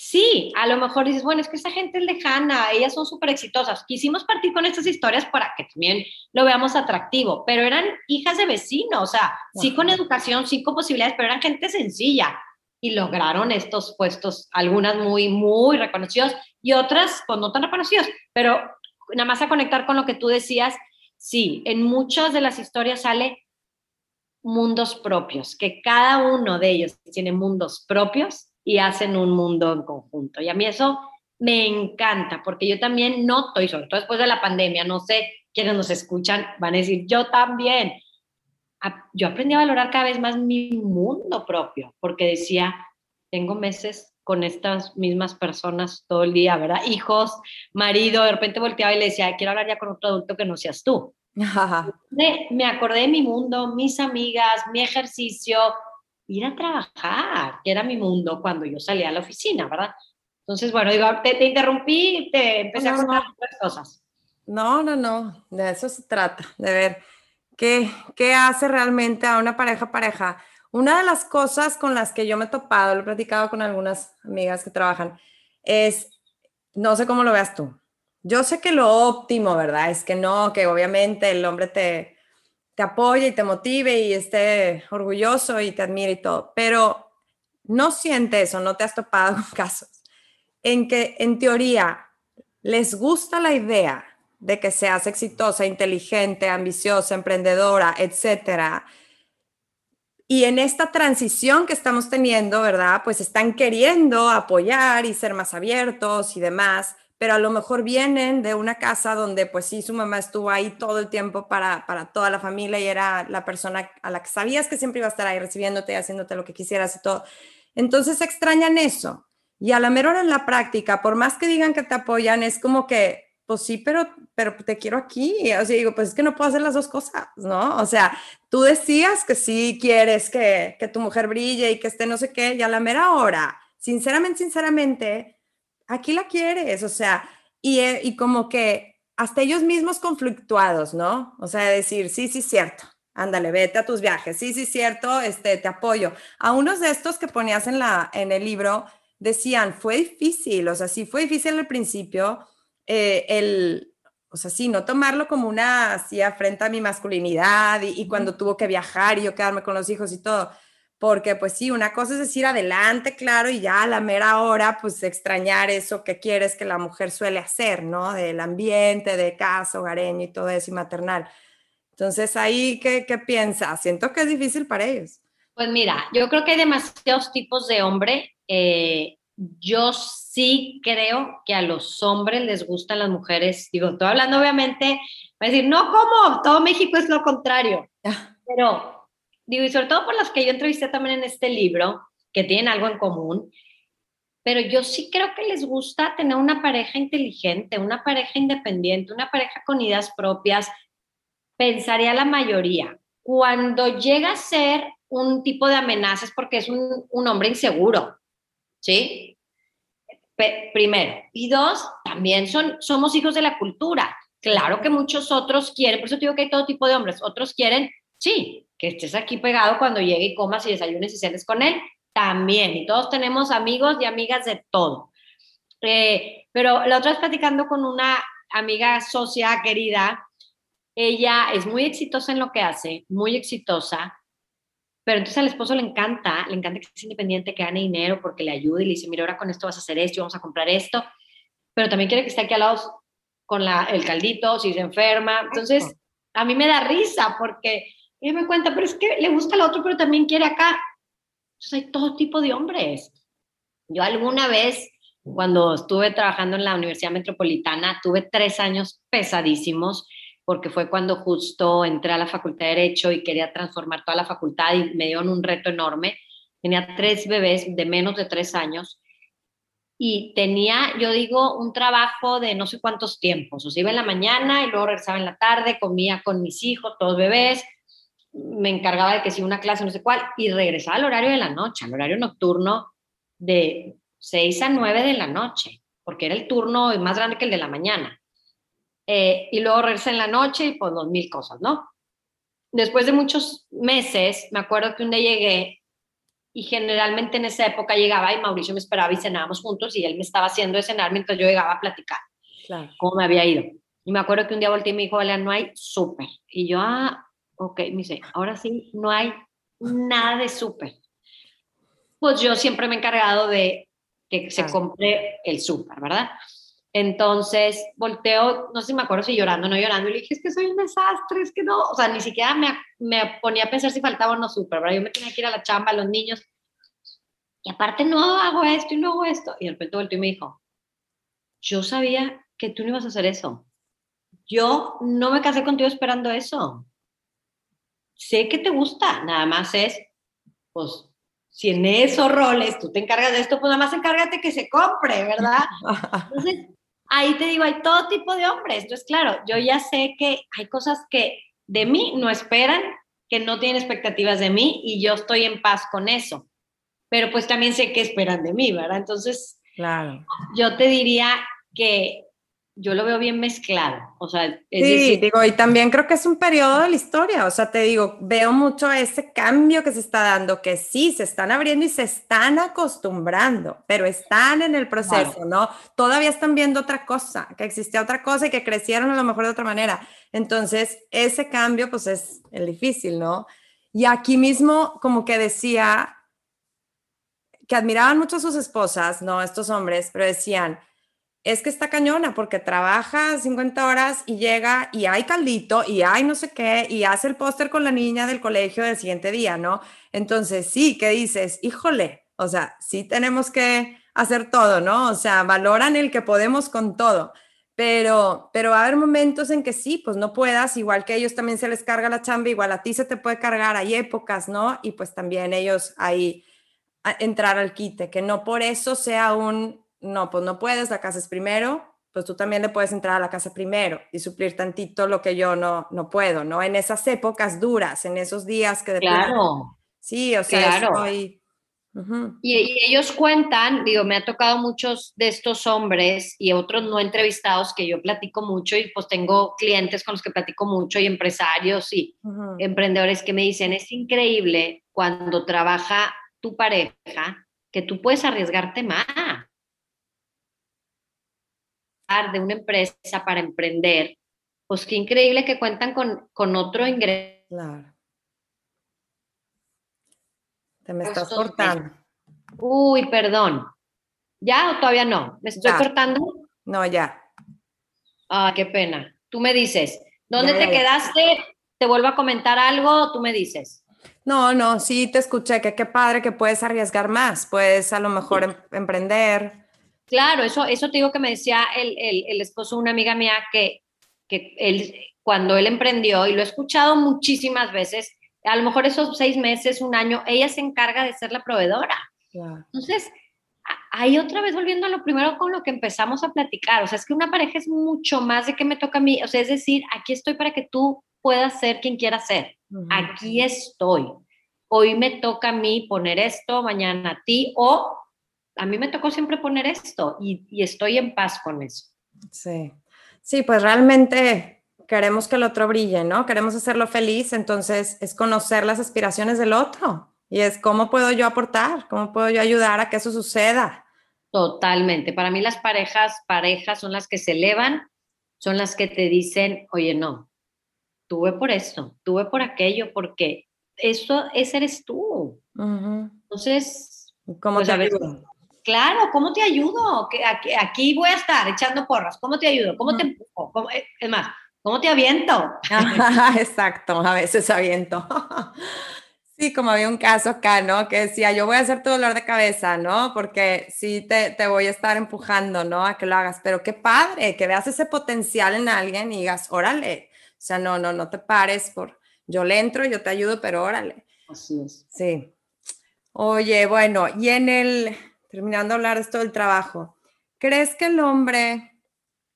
Sí, a lo mejor dices, bueno, es que esa gente es lejana, ellas son súper exitosas. Quisimos partir con estas historias para que también lo veamos atractivo, pero eran hijas de vecinos, o sea, sí con educación, sí con posibilidades, pero eran gente sencilla y lograron estos puestos, algunas muy, muy reconocidos y otras, pues no tan reconocidos, pero nada más a conectar con lo que tú decías, sí, en muchas de las historias sale mundos propios, que cada uno de ellos tiene mundos propios y hacen un mundo en conjunto. Y a mí eso me encanta, porque yo también noto, y sobre todo después de la pandemia, no sé quienes nos escuchan van a decir, yo también. Yo aprendí a valorar cada vez más mi mundo propio, porque decía, tengo meses con estas mismas personas todo el día, ¿verdad? Hijos, marido, de repente volteaba y le decía, quiero hablar ya con otro adulto que no seas tú. me acordé de mi mundo, mis amigas, mi ejercicio, ir a trabajar, que era mi mundo cuando yo salía a la oficina, ¿verdad? Entonces, bueno, digo, te, te interrumpí, te empecé a contar otras cosas.
No, no, no, de eso se trata, de ver qué, qué hace realmente a una pareja pareja. Una de las cosas con las que yo me he topado, lo he platicado con algunas amigas que trabajan, es, no sé cómo lo veas tú. Yo sé que lo óptimo, ¿verdad? Es que no, que obviamente el hombre te, te apoye y te motive y esté orgulloso y te admire y todo, pero no siente eso, no te has topado con casos en que en teoría les gusta la idea de que seas exitosa, inteligente, ambiciosa, emprendedora, etcétera. Y en esta transición que estamos teniendo, ¿verdad? Pues están queriendo apoyar y ser más abiertos y demás, pero a lo mejor vienen de una casa donde pues sí, su mamá estuvo ahí todo el tiempo para, para toda la familia y era la persona a la que sabías que siempre iba a estar ahí recibiéndote haciéndote lo que quisieras y todo. Entonces extrañan eso. Y a la mejor en la práctica, por más que digan que te apoyan, es como que, pues sí, pero, pero te quiero aquí. O sea, digo, pues es que no puedo hacer las dos cosas, ¿no? O sea, tú decías que sí quieres que, que tu mujer brille y que esté no sé qué, y a la mera hora, sinceramente, sinceramente, aquí la quieres, o sea, y, eh, y como que hasta ellos mismos conflictuados, ¿no? O sea, decir, sí, sí, cierto, ándale, vete a tus viajes, sí, sí, cierto, este, te apoyo. A unos de estos que ponías en, la, en el libro, decían, fue difícil, o sea, sí fue difícil al principio, eh, el, o sea, sí, no tomarlo como una, así, afrenta a mi masculinidad y, y cuando tuvo que viajar y yo quedarme con los hijos y todo, porque pues sí, una cosa es decir adelante, claro, y ya a la mera hora, pues extrañar eso que quieres que la mujer suele hacer, ¿no? Del ambiente, de casa, hogareño y todo eso, y maternal. Entonces, ahí, ¿qué, qué piensas? Siento que es difícil para ellos.
Pues mira, yo creo que hay demasiados tipos de hombre. Eh, yo sí creo que a los hombres les gustan las mujeres. Digo, estoy hablando obviamente, va a decir, no, ¿cómo? Todo México es lo contrario. Pero digo, y sobre todo por las que yo entrevisté también en este libro, que tienen algo en común, pero yo sí creo que les gusta tener una pareja inteligente, una pareja independiente, una pareja con ideas propias, pensaría la mayoría. Cuando llega a ser un tipo de amenazas porque es un, un hombre inseguro, ¿sí? primero. Y dos, también son, somos hijos de la cultura. Claro que muchos otros quieren, por eso digo que hay todo tipo de hombres, otros quieren, sí, que estés aquí pegado cuando llegue y comas y desayunes y cenes con él, también. Y todos tenemos amigos y amigas de todo. Eh, pero la otra vez platicando con una amiga socia querida, ella es muy exitosa en lo que hace, muy exitosa, pero entonces al esposo le encanta, le encanta que sea independiente, que gane dinero porque le ayude y le dice, mira, ahora con esto vas a hacer esto, vamos a comprar esto, pero también quiere que esté aquí al lado con la, el caldito, si se enferma. Entonces, a mí me da risa porque ella me cuenta, pero es que le gusta al otro, pero también quiere acá. Entonces, hay todo tipo de hombres. Yo alguna vez, cuando estuve trabajando en la Universidad Metropolitana, tuve tres años pesadísimos porque fue cuando justo entré a la Facultad de Derecho y quería transformar toda la facultad y me dieron un reto enorme. Tenía tres bebés de menos de tres años y tenía, yo digo, un trabajo de no sé cuántos tiempos. O sea, iba en la mañana y luego regresaba en la tarde, comía con mis hijos, todos bebés, me encargaba de que si una clase, no sé cuál, y regresaba al horario de la noche, al horario nocturno de 6 a 9 de la noche, porque era el turno más grande que el de la mañana. Eh, y luego regresé en la noche y pues dos mil cosas, ¿no? Después de muchos meses, me acuerdo que un día llegué y generalmente en esa época llegaba y Mauricio me esperaba y cenábamos juntos y él me estaba haciendo de cenar mientras yo llegaba a platicar claro. cómo me había ido. Y me acuerdo que un día volteé y me dijo, Vale, no hay súper. Y yo, ah, ok, me dice, ahora sí, no hay nada de súper. Pues yo siempre me he encargado de que se compre el súper, ¿verdad? Entonces volteo, no sé si me acuerdo si llorando o no llorando, y le dije, es que soy un desastre, es que no, o sea, ni siquiera me, me ponía a pensar si faltaba o no súper, ¿verdad? Yo me tenía que ir a la chamba, a los niños, y aparte no hago esto y no hago esto. Y de repente volteó y me dijo, yo sabía que tú no ibas a hacer eso. Yo no me casé contigo esperando eso. Sé que te gusta, nada más es, pues, si en esos roles tú te encargas de esto, pues nada más encárgate que se compre, ¿verdad? Entonces, ahí te digo, hay todo tipo de hombres. Entonces, claro, yo ya sé que hay cosas que de mí no esperan, que no tienen expectativas de mí y yo estoy en paz con eso. Pero pues también sé que esperan de mí, ¿verdad? Entonces, claro. yo te diría que yo lo veo bien mezclado. O sea,
sí, digo, y también creo que es un periodo de la historia. O sea, te digo, veo mucho ese cambio que se está dando, que sí, se están abriendo y se están acostumbrando, pero están en el proceso, ¿no? Todavía están viendo otra cosa, que existía otra cosa y que crecieron a lo mejor de otra manera. Entonces, ese cambio, pues es el difícil, ¿no? Y aquí mismo, como que decía que admiraban mucho a sus esposas, ¿no? Estos hombres, pero decían, es que está cañona porque trabaja 50 horas y llega y hay caldito y hay no sé qué y hace el póster con la niña del colegio del siguiente día, ¿no? Entonces, sí, ¿qué dices? Híjole, o sea, sí tenemos que hacer todo, ¿no? O sea, valoran el que podemos con todo. Pero, pero va a haber momentos en que sí, pues no puedas, igual que ellos también se les carga la chamba, igual a ti se te puede cargar, hay épocas, ¿no? Y pues también ellos ahí entrar al quite, que no por eso sea un, no, pues no puedes, la casa es primero, pues tú también le puedes entrar a la casa primero y suplir tantito lo que yo no, no puedo, ¿no? En esas épocas duras, en esos días que...
Claro.
sí, o sea,
claro. y, ellos cuentan, digo, me ha tocado muchos de estos hombres y otros no entrevistados que yo platico mucho y pues tengo clientes con los que platico mucho y empresarios y emprendedores que me dicen, es increíble cuando trabaja tu pareja que tú puedes arriesgarte más de una empresa para emprender, pues qué increíble que cuentan con, con otro ingreso. Claro.
Te me estás cortando.
Uy, perdón. ¿Ya o todavía no? ¿Me estoy cortando?
No, ya.
Ah, qué pena. Tú me dices, ¿dónde te quedaste? ¿Te vuelvo a comentar algo? Tú me dices.
No, no, sí te escuché, que qué padre que puedes arriesgar más, puedes a lo mejor em, emprender,
Claro, eso, eso te digo que me decía el, el, esposo de una amiga mía que, que él, cuando él emprendió, y lo he escuchado muchísimas veces, a lo mejor esos seis meses, un año, ella se encarga de ser la proveedora. Entonces, ahí otra vez volviendo a lo primero con lo que empezamos a platicar, o sea, es que una pareja es mucho más de que me toca a mí, o sea, es decir, aquí estoy para que tú puedas ser quien quieras ser, aquí estoy. Hoy me toca a mí poner esto, mañana a ti, o a mí me tocó siempre poner esto y, estoy en paz con eso.
Sí, sí, pues realmente queremos que el otro brille, ¿no? Queremos hacerlo feliz, entonces es conocer las aspiraciones del otro y es cómo puedo yo aportar, cómo puedo yo ayudar a que eso suceda.
Totalmente. Para mí las parejas, parejas son las que se elevan, son las que te dicen, oye, no, tuve por esto, tuve por aquello, porque eso, ese eres tú. Entonces,
¿cómo pues, te
claro, ¿cómo te ayudo? Aquí, aquí voy a estar echando porras, ¿cómo te ayudo? ¿Cómo te empujo? Eh, es más, ¿cómo te aviento?
Exacto, a veces aviento. Sí, como había un caso acá, ¿no? Que decía, yo voy a hacer tu dolor de cabeza, ¿no? Porque sí te, te, voy a estar empujando, ¿no? A que lo hagas, pero qué padre, que veas ese potencial en alguien y digas, órale, o sea, no, no, no te pares por, yo le entro, yo te ayudo, pero órale.
Así es.
Sí. Oye, bueno, y en el, terminando de hablar esto del trabajo, ¿crees que el hombre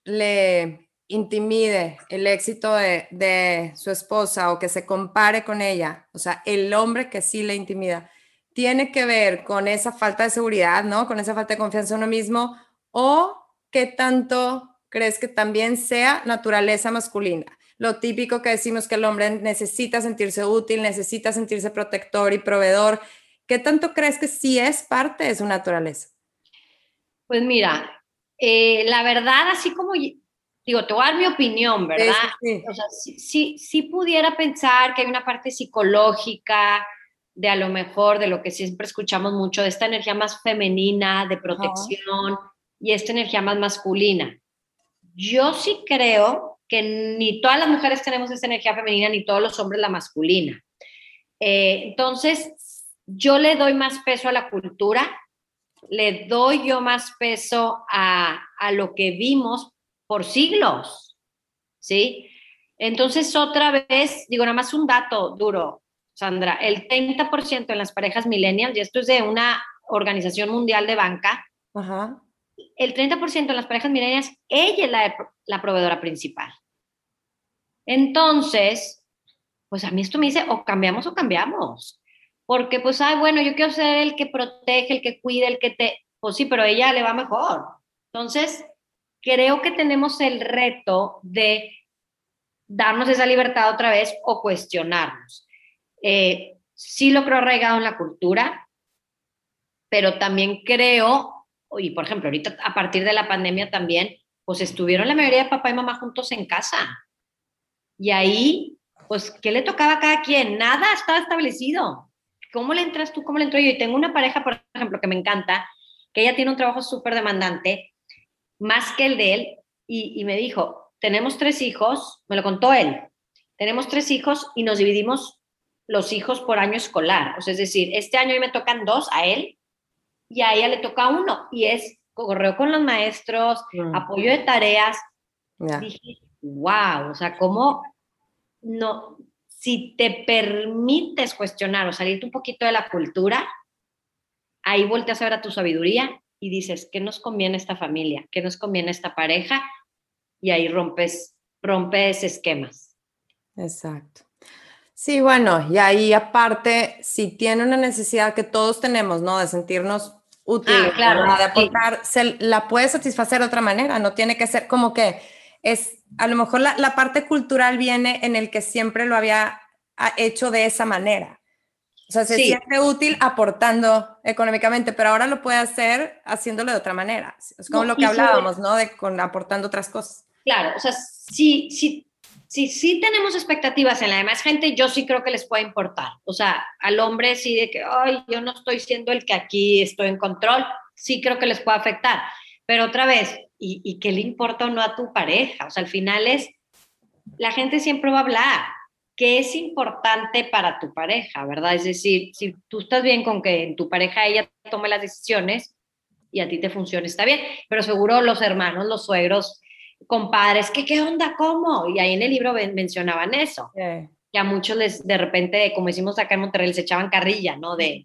le intimide el éxito de, su esposa o que se compare con ella, o sea, el hombre que sí le intimida, tiene que ver con esa falta de seguridad, ¿no? Con esa falta de confianza en uno mismo, o qué tanto crees que también sea naturaleza masculina. Lo típico que decimos que el hombre necesita sentirse útil, necesita sentirse protector y proveedor. ¿Qué tanto crees que sí es parte de su naturaleza?
Pues mira, eh, la verdad, así como digo, te voy a dar mi opinión, ¿verdad? O sea, si, si, pudiera pensar que hay una parte psicológica de a lo mejor de lo que siempre escuchamos mucho, de esta energía más femenina, de protección, y esta energía más masculina. Yo sí creo que ni todas las mujeres tenemos esta energía femenina, ni todos los hombres la masculina. Eh, entonces, yo le doy más peso a la cultura, le doy yo más peso a, a lo que vimos por siglos, ¿sí? Entonces, otra vez, digo, nada más un dato duro, Sandra, el 30% en las parejas millennials, y esto es de una organización mundial de banca, el 30% en las parejas millennials, ella es la, la proveedora principal. Entonces, pues a mí esto me dice, o cambiamos o cambiamos. Porque pues, ay, bueno, yo quiero ser el que protege, el que cuida, el que te... Pues sí, pero a ella le va mejor. Entonces, creo que tenemos el reto de darnos esa libertad otra vez o cuestionarnos. Eh, sí lo creo arraigado en la cultura, pero también creo, y por ejemplo, ahorita a partir de la pandemia también, pues estuvieron la mayoría de papá y mamá juntos en casa. Y ahí, pues, ¿qué le tocaba a cada quien? Nada estaba establecido. ¿Cómo le entras tú? ¿Cómo le entro yo? Y tengo una pareja, por ejemplo, que me encanta, que ella tiene un trabajo súper demandante más que el de él, y, me dijo, tenemos tres hijos, me lo contó él, tenemos tres hijos y nos dividimos los hijos por año escolar. O sea, es decir, este año me tocan dos a él y a ella le toca uno. Y es correo con los maestros, mm. apoyo de tareas. Dije, wow, o sea, ¿cómo no? Si te permites cuestionar o salirte un poquito de la cultura, ahí volteas a ver a tu sabiduría y dices, ¿qué nos conviene esta familia? ¿Qué nos conviene esta pareja? Y ahí rompes, rompes esquemas.
Exacto. Sí, bueno, y ahí aparte, si tiene una necesidad que todos tenemos, ¿no? De sentirnos útiles, ah, claro, de aportar, se la puede satisfacer de otra manera, no tiene que ser como que es, a lo mejor la, la parte cultural viene en el que siempre lo había hecho de esa manera. O sea, se siente útil aportando económicamente, pero ahora lo puede hacer haciéndolo de otra manera. Es como lo que hablábamos, ¿no? De con aportando otras cosas.
Claro, o sea, si, si, si, si tenemos expectativas en la demás gente, yo sí creo que les puede importar. O sea, al hombre sí de que, ay, yo no estoy siendo el que aquí estoy en control, sí creo que les puede afectar. Pero otra vez, ¿y, y qué le importa o no a tu pareja? O sea, al final es, la gente siempre va a hablar qué es importante para tu pareja, ¿verdad? Es decir, si tú estás bien con que en tu pareja ella tome las decisiones y a ti te funcione, está bien, pero seguro los hermanos, los suegros, compadres, ¿qué, qué onda? ¿Cómo? Y ahí en el libro mencionaban eso. Que a muchos les, de repente, como decimos acá en Monterrey, les echaban carrilla, ¿no? De,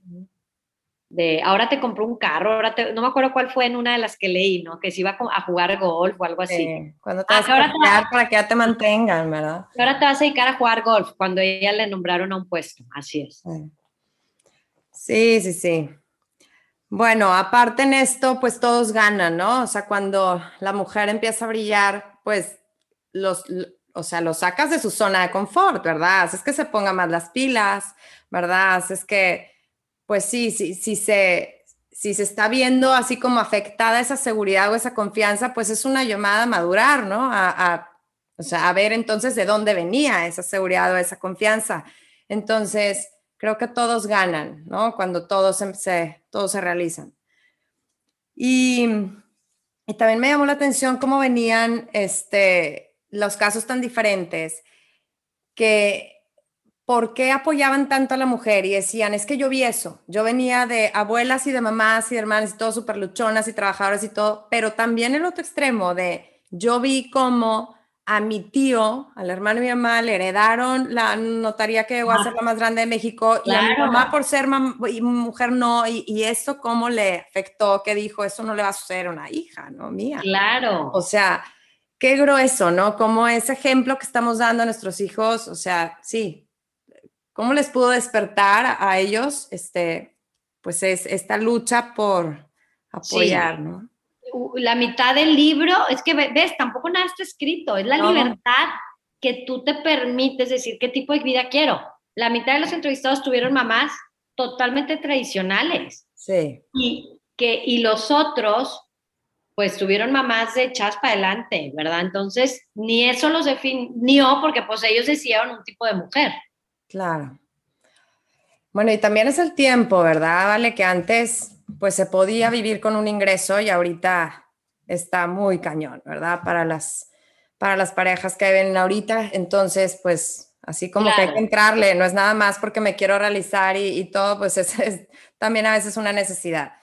de ahora te compró un carro, ahora te, no me acuerdo cuál fue en una de las que leí, ¿no? Que se iba a jugar golf o algo así.
cuando te ah, vas a dedicar para que ya te mantengan, ¿verdad?
Ahora te vas a dedicar a jugar golf, cuando ella le nombraron a un puesto, así es.
Sí, sí, sí. Bueno, aparte en esto, pues todos ganan, ¿no? O sea, cuando la mujer empieza a brillar, pues los, o sea, lo sacas de su zona de confort, ¿verdad? Es que se ponga más las pilas, ¿verdad? Es que pues sí, sí, sí se, si se está viendo así como afectada esa seguridad o esa confianza, pues es una llamada a madurar, ¿no? A, o sea, a ver entonces de dónde venía esa seguridad o esa confianza. Entonces, creo que todos ganan, ¿no? Cuando todos se, todos se realizan. Y, y también me llamó la atención cómo venían este, los casos tan diferentes que por qué apoyaban tanto a la mujer y decían, es que yo vi eso, yo venía de abuelas y de mamás y de hermanas y todo súper luchonas y trabajadoras y todo, pero también el otro extremo de yo vi cómo a mi tío, al hermano de mi mamá, le heredaron la notaría que va a ser la más grande de México y a mi mamá por ser mujer no, y, y, eso cómo le afectó, que dijo, eso no le va a suceder a una hija, ¿no? Mía.
Claro.
O sea, qué grueso, ¿no? Como ese ejemplo que estamos dando a nuestros hijos, o sea, sí, ¿cómo les pudo despertar a, ellos, este, pues es esta lucha por apoyar, ¿no?
la mitad del libro, es que ves, tampoco nada está escrito, es la libertad que tú te permites decir qué tipo de vida quiero. La mitad de los entrevistados tuvieron mamás totalmente tradicionales.
Sí.
Y, que, y los otros, pues tuvieron mamás de echas para adelante, ¿verdad? Entonces, ni eso los definió porque pues ellos decidieron un tipo de mujer.
Claro. Bueno, y también es el tiempo, ¿verdad? Vale, que antes pues se podía vivir con un ingreso y ahorita está muy cañón, ¿verdad? Para las, para las parejas que viven ahorita. Entonces, pues así como que hay que entrarle, no es nada más porque me quiero realizar y, todo, pues es, también a veces una necesidad.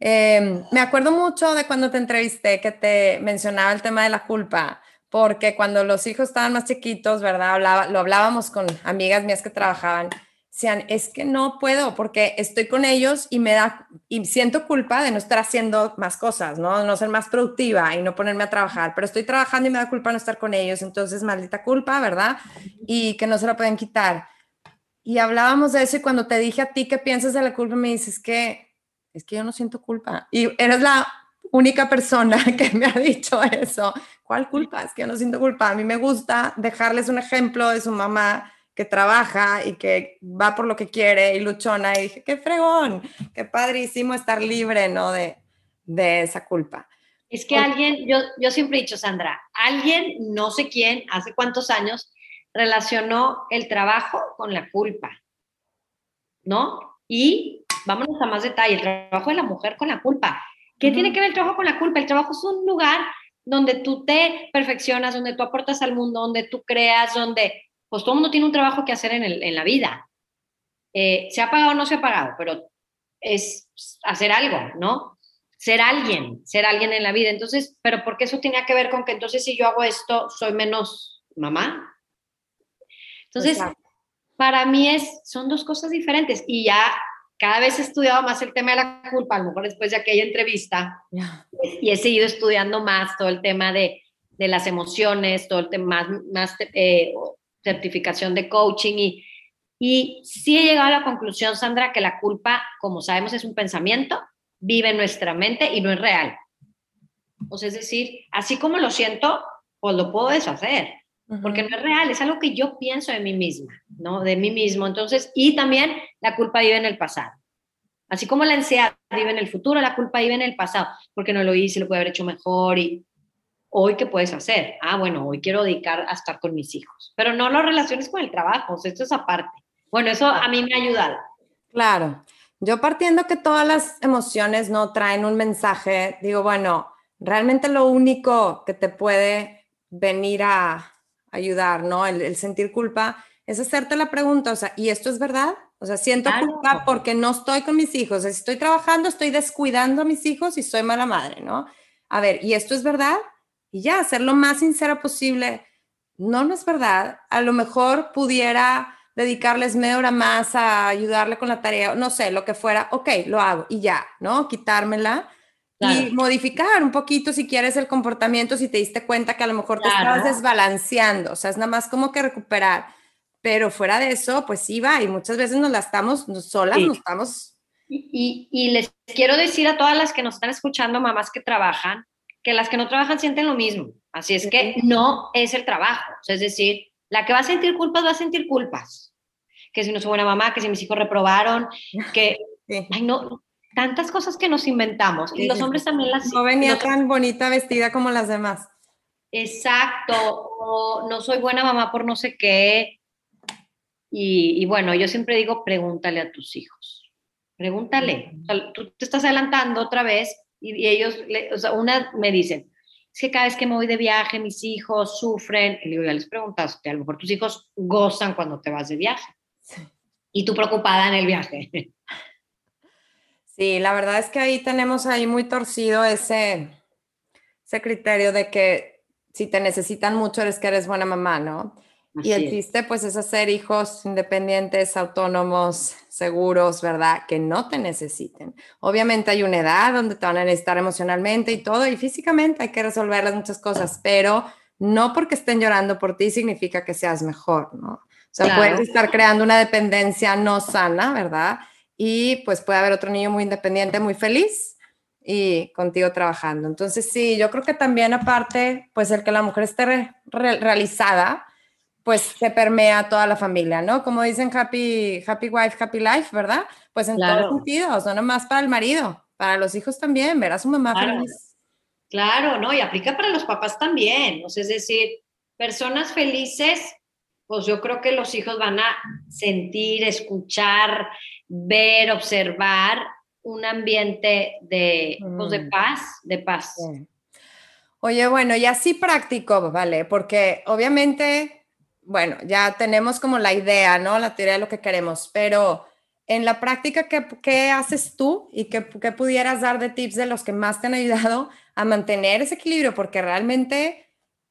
Em, me acuerdo mucho de cuando te entrevisté que te mencionaba el tema de la culpa, porque cuando los hijos estaban más chiquitos, ¿verdad? Hablaba, lo hablábamos con amigas mías que trabajaban sean, es que no puedo porque estoy con ellos y me da, y siento culpa de no estar haciendo más cosas, ¿no? No ser más productiva y no ponerme a trabajar, pero estoy trabajando y me da culpa no estar con ellos, entonces maldita culpa, ¿verdad? Y que no se la pueden quitar. Y hablábamos de eso y cuando te dije a ti qué piensas de la culpa, me dices que es que yo no siento culpa. Y eres la única persona que me ha dicho eso. ¿Cuál culpa? Es que yo no siento culpa. A mí me gusta dejarles un ejemplo de su mamá que trabaja y que va por lo que quiere y luchona. Y dije, qué fregón, qué padrísimo estar libre, ¿no? De, de esa culpa.
Es que alguien, yo, yo siempre he dicho, Sandra, alguien, no sé quién, hace cuántos años, relacionó el trabajo con la culpa, ¿no? Y vámonos a más detalle, el trabajo de la mujer con la culpa. ¿Qué tiene que ver el trabajo con la culpa? El trabajo es un lugar donde tú te perfeccionas, donde tú aportas al mundo, donde tú creas, donde pues todo el mundo tiene un trabajo que hacer en, la vida. Eh, se ha pagado o no se ha pagado, pero es hacer algo, ¿no? Ser alguien, ser alguien en la vida. Entonces, pero ¿por qué eso tenía que ver con que entonces si yo hago esto, soy menos mamá? Entonces, para mí es, son dos cosas diferentes y ya cada vez he estudiado más el tema de la culpa, a lo mejor después de aquella entrevista, y he seguido estudiando más todo el tema de, de las emociones, todo el tema más, más eh, certificación de coaching y, y sí he llegado a la conclusión, Sandra, que la culpa, como sabemos, es un pensamiento, vive en nuestra mente y no es real. O sea, es decir, así como lo siento, pues lo puedo deshacer, porque no es real, es algo que yo pienso de mí misma, ¿no? De mí mismo. Entonces, y también la culpa vive en el pasado. Así como la ansiedad vive en el futuro, la culpa vive en el pasado, porque no lo hice, lo puede haber hecho mejor y hoy qué puedes hacer. Ah, bueno, hoy quiero dedicar a estar con mis hijos, pero no lo relaciones con el trabajo, esto es aparte. Bueno, eso a mí me ha ayudado.
Claro, yo partiendo que todas las emociones no traen un mensaje, digo, bueno, realmente lo único que te puede venir a ayudar, ¿no? El, sentir culpa es hacerte la pregunta, o sea, ¿y esto es verdad? O sea, siento culpa porque no estoy con mis hijos. Si estoy trabajando, estoy descuidando a mis hijos y soy mala madre, ¿no? A ver, ¿y esto es verdad? y ya, ser lo más sincera posible. No, no es verdad. A lo mejor pudiera dedicarles media hora más a ayudarle con la tarea, no sé, lo que fuera, ok, lo hago y ya, ¿no? Quitármela y modificar un poquito si quieres el comportamiento, si te diste cuenta que a lo mejor te estabas desbalanceando, o sea, es nada más como que recuperar. Pero fuera de eso, pues sí va, y muchas veces nos la estamos solas, nos estamos...
Y, y les quiero decir a todas las que nos están escuchando, mamás que trabajan, que las que no trabajan sienten lo mismo. Así es que no es el trabajo. es decir, la que va a sentir culpas va a sentir culpas. Que si no soy buena mamá, que si mis hijos reprobaron, que... Ay, no, tantas cosas que nos inventamos. y los hombres también las...
No venía tan bonita vestida como las demás.
Exacto. O no soy buena mamá por no sé qué. Y, y bueno, yo siempre digo, pregúntale a tus hijos. Pregúntale. tú te estás adelantando otra vez Y, ellos, o sea, una me dicen, es que cada vez que me voy de viaje, mis hijos sufren. Y digo, ya les preguntaste, a lo mejor tus hijos gozan cuando te vas de viaje. Y tú preocupada en el viaje.
Sí, la verdad es que ahí tenemos ahí muy torcido ese, ese criterio de que si te necesitan mucho eres que eres buena mamá, ¿no? y el chiste pues es hacer hijos independientes, autónomos, seguros, ¿verdad? Que no te necesiten. Obviamente hay una edad donde te van a necesitar emocionalmente y todo, y físicamente hay que resolverlas muchas cosas, pero no porque estén llorando por ti significa que seas mejor, ¿no? O sea, puedes estar creando una dependencia no sana, ¿verdad? Y pues puede haber otro niño muy independiente, muy feliz y contigo trabajando. Entonces, sí, yo creo que también aparte, pues el que la mujer esté realizada, pues se permea a toda la familia, ¿no? Como dicen happy, happy wife, happy life, ¿verdad? Pues en todos sentidos, no nomás para el marido, para los hijos también, ver a su mamá
claro. feliz. Claro, ¿no? Y aplica para los papás también, o sea, es decir, personas felices, pues yo creo que los hijos van a sentir, escuchar, ver, observar un ambiente de, pues de mm. paz, de paz.
Oye, bueno, y así práctico, ¿vale? Porque obviamente bueno, ya tenemos como la idea, ¿no? La teoría de lo que queremos, pero en la práctica, ¿qué, haces tú y qué, pudieras dar de tips de los que más te han ayudado a mantener ese equilibrio? Porque realmente,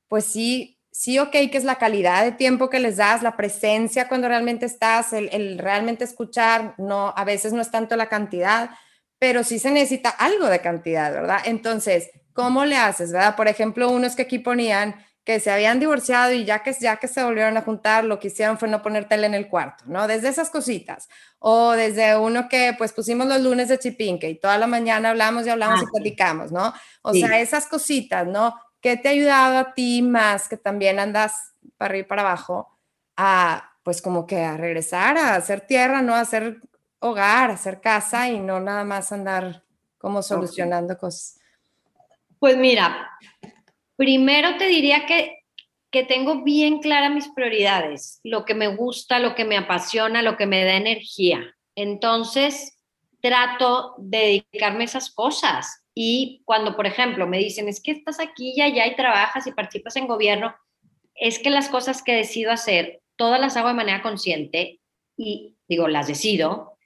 pues sí, sí, ok, que es la calidad de tiempo que les das, la presencia cuando realmente estás, el, el realmente escuchar, no, a veces no es tanto la cantidad, pero sí se necesita algo de cantidad, ¿verdad? Entonces, ¿cómo le haces, verdad? Por ejemplo, unos que aquí ponían que se habían divorciado y ya que, ya que se volvieron a juntar, lo que hicieron fue no poner tele en el cuarto, ¿no? Desde esas cositas. O desde uno que pues pusimos los lunes de chipinque y toda la mañana hablamos y hablamos y ah, platicamos, ¿no? O sea, esas cositas, ¿no? ¿Qué te ha ayudado a ti más que también andas para arriba y para abajo a pues como que a regresar a hacer tierra, ¿no? A hacer hogar, a hacer casa y no nada más andar como solucionando cosas.
Pues mira, Primero te diría que, que tengo bien claras mis prioridades, lo que me gusta, lo que me apasiona, lo que me da energía. Entonces, trato de dedicarme a esas cosas. Y cuando, por ejemplo, me dicen, es que estás aquí y allá y trabajas y participas en gobierno, es que las cosas que decido hacer, todas las hago de manera consciente y digo, las decido.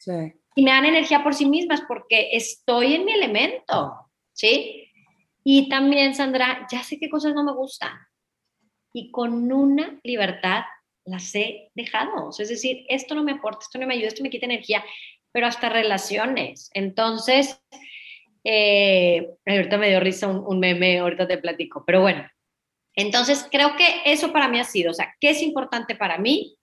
Y me dan energía por sí mismas porque estoy en mi elemento, ¿sí? Y también, Sandra, ya sé qué cosas no me gustan. Y con una libertad las he dejado. es decir, esto no me aporta, esto no me ayuda, esto me quita energía, pero hasta relaciones. Entonces, eh, ahorita me dio risa un, meme, ahorita te platico, pero bueno. Entonces, creo que eso para mí ha sido, o sea, ¿qué es importante para mí?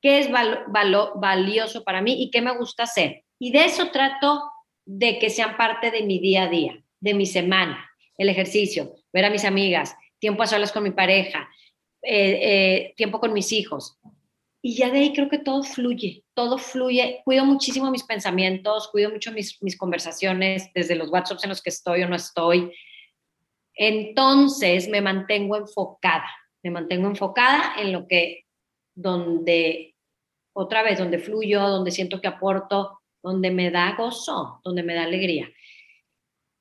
¿Qué es valioso para mí? ¿Y qué me gusta hacer? Y de eso trato de que sean parte de mi día a día, de mi semana el ejercicio, ver a mis amigas, tiempo a solas con mi pareja, eh, eh, tiempo con mis hijos. Y ya de ahí creo que todo fluye, todo fluye. Cuido muchísimo mis pensamientos, cuido mucho mis, mis conversaciones, desde los WhatsApps en los que estoy o no estoy. Entonces me mantengo enfocada, me mantengo enfocada en lo que, donde, otra vez, donde fluyo, donde siento que aporto, donde me da gozo, donde me da alegría.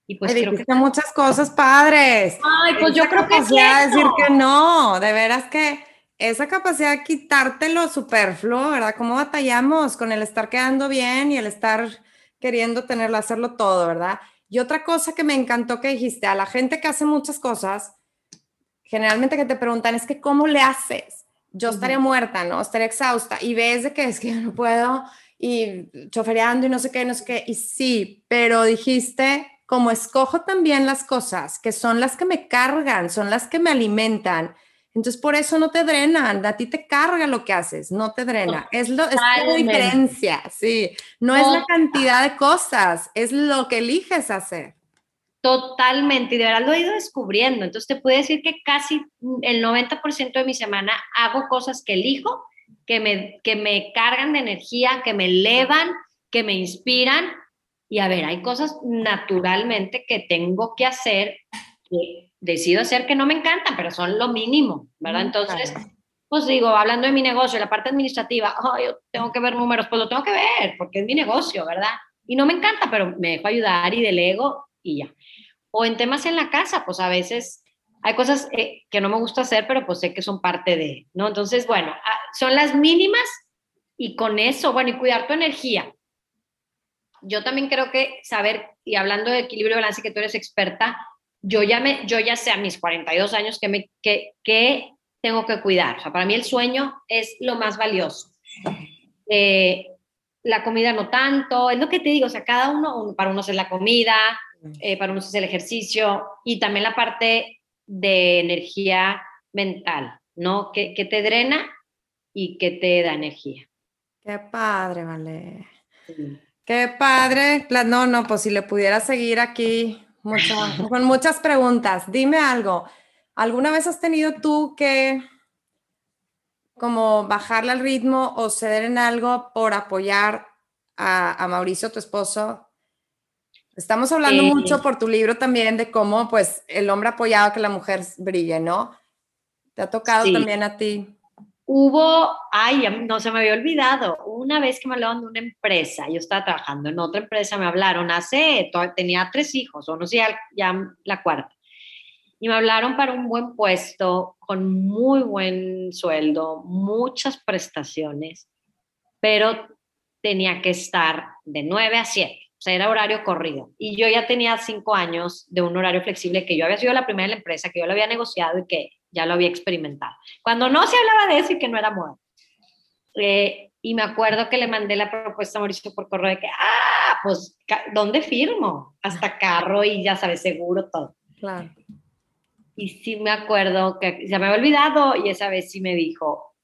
Y pues creo que muchas cosas padres.
Ay, pues yo creo que
sí. decir que no, de veras que esa capacidad de quitarte lo superfluo, ¿verdad? ¿Cómo batallamos con el estar quedando bien y el estar queriendo tenerlo, hacerlo todo, ¿verdad? Y otra cosa que me encantó que dijiste, a la gente que hace muchas cosas, generalmente que te preguntan es que ¿cómo le haces? Yo estaría muerta, ¿no? Estaría exhausta y ves de que es que no puedo y chofereando y no sé qué, no sé qué. Y sí, pero dijiste como escojo también las cosas que son las que me cargan, son las que me alimentan, entonces por eso no te drenan, a ti te carga lo que haces, no te drena. Es, lo, es la diferencia, sí. No es la cantidad de cosas, es lo que eliges hacer.
Totalmente, y de verdad lo he ido descubriendo. Entonces te puedo decir que casi el 90% de mi semana hago cosas que elijo, que me, que me cargan de energía, que me elevan, que me inspiran y a ver, hay cosas naturalmente que tengo que hacer, que decido hacer que no me encantan, pero son lo mínimo, ¿verdad? Entonces, pues digo, hablando de mi negocio, la parte administrativa, oh, yo tengo que ver números, pues lo tengo que ver, porque es mi negocio, ¿verdad? Y no me encanta, pero me dejo ayudar y delego y ya. O en temas en la casa, pues a veces hay cosas eh, que no me gusta hacer, pero pues sé que son parte de, ¿no? Entonces, bueno, ah, son las mínimas y con eso, bueno, y cuidar tu energía. Yo también creo que saber, y hablando de equilibrio y balance, que tú eres experta, yo ya, me, yo ya sé a mis 42 años que, me, que, que tengo que cuidar. O sea, para mí el sueño es lo más valioso. Eh, la comida no tanto, es lo que te digo, o sea, cada uno, para unos es la comida, eh, para unos es el ejercicio y también la parte de energía mental, ¿no? Que, que te drena y que te da energía.
Qué padre, vale. Qué padre. No, no, pues si le pudiera seguir aquí con muchas preguntas. Dime algo. ¿Alguna vez has tenido tú que como bajarle al ritmo o ceder en algo por apoyar a, Mauricio, tu esposo? Estamos hablando mucho por tu libro también de cómo pues el hombre apoyado que la mujer brille, ¿no? ¿Te ha tocado también a ti?
Hubo, ay, no se me había olvidado, una vez que me hablaron de una empresa, yo estaba trabajando en otra empresa, me hablaron hace, tenía tres hijos, o no sé, ya, la cuarta, y me hablaron para un buen puesto, con muy buen sueldo, muchas prestaciones, pero tenía que estar de 9 a 7, o sea, era horario corrido. Y yo ya tenía cinco años de un horario flexible que yo había sido la primera de la empresa, que yo lo había negociado y que ya lo había experimentado. Cuando no se hablaba de eso y que no era moda. Eh, y me acuerdo que le mandé la propuesta a Mauricio por correo de que, ah, pues, ¿dónde firmo? Hasta carro y ya sabes, seguro todo.
Claro.
Y sí me acuerdo que ya me había olvidado y esa vez sí me dijo,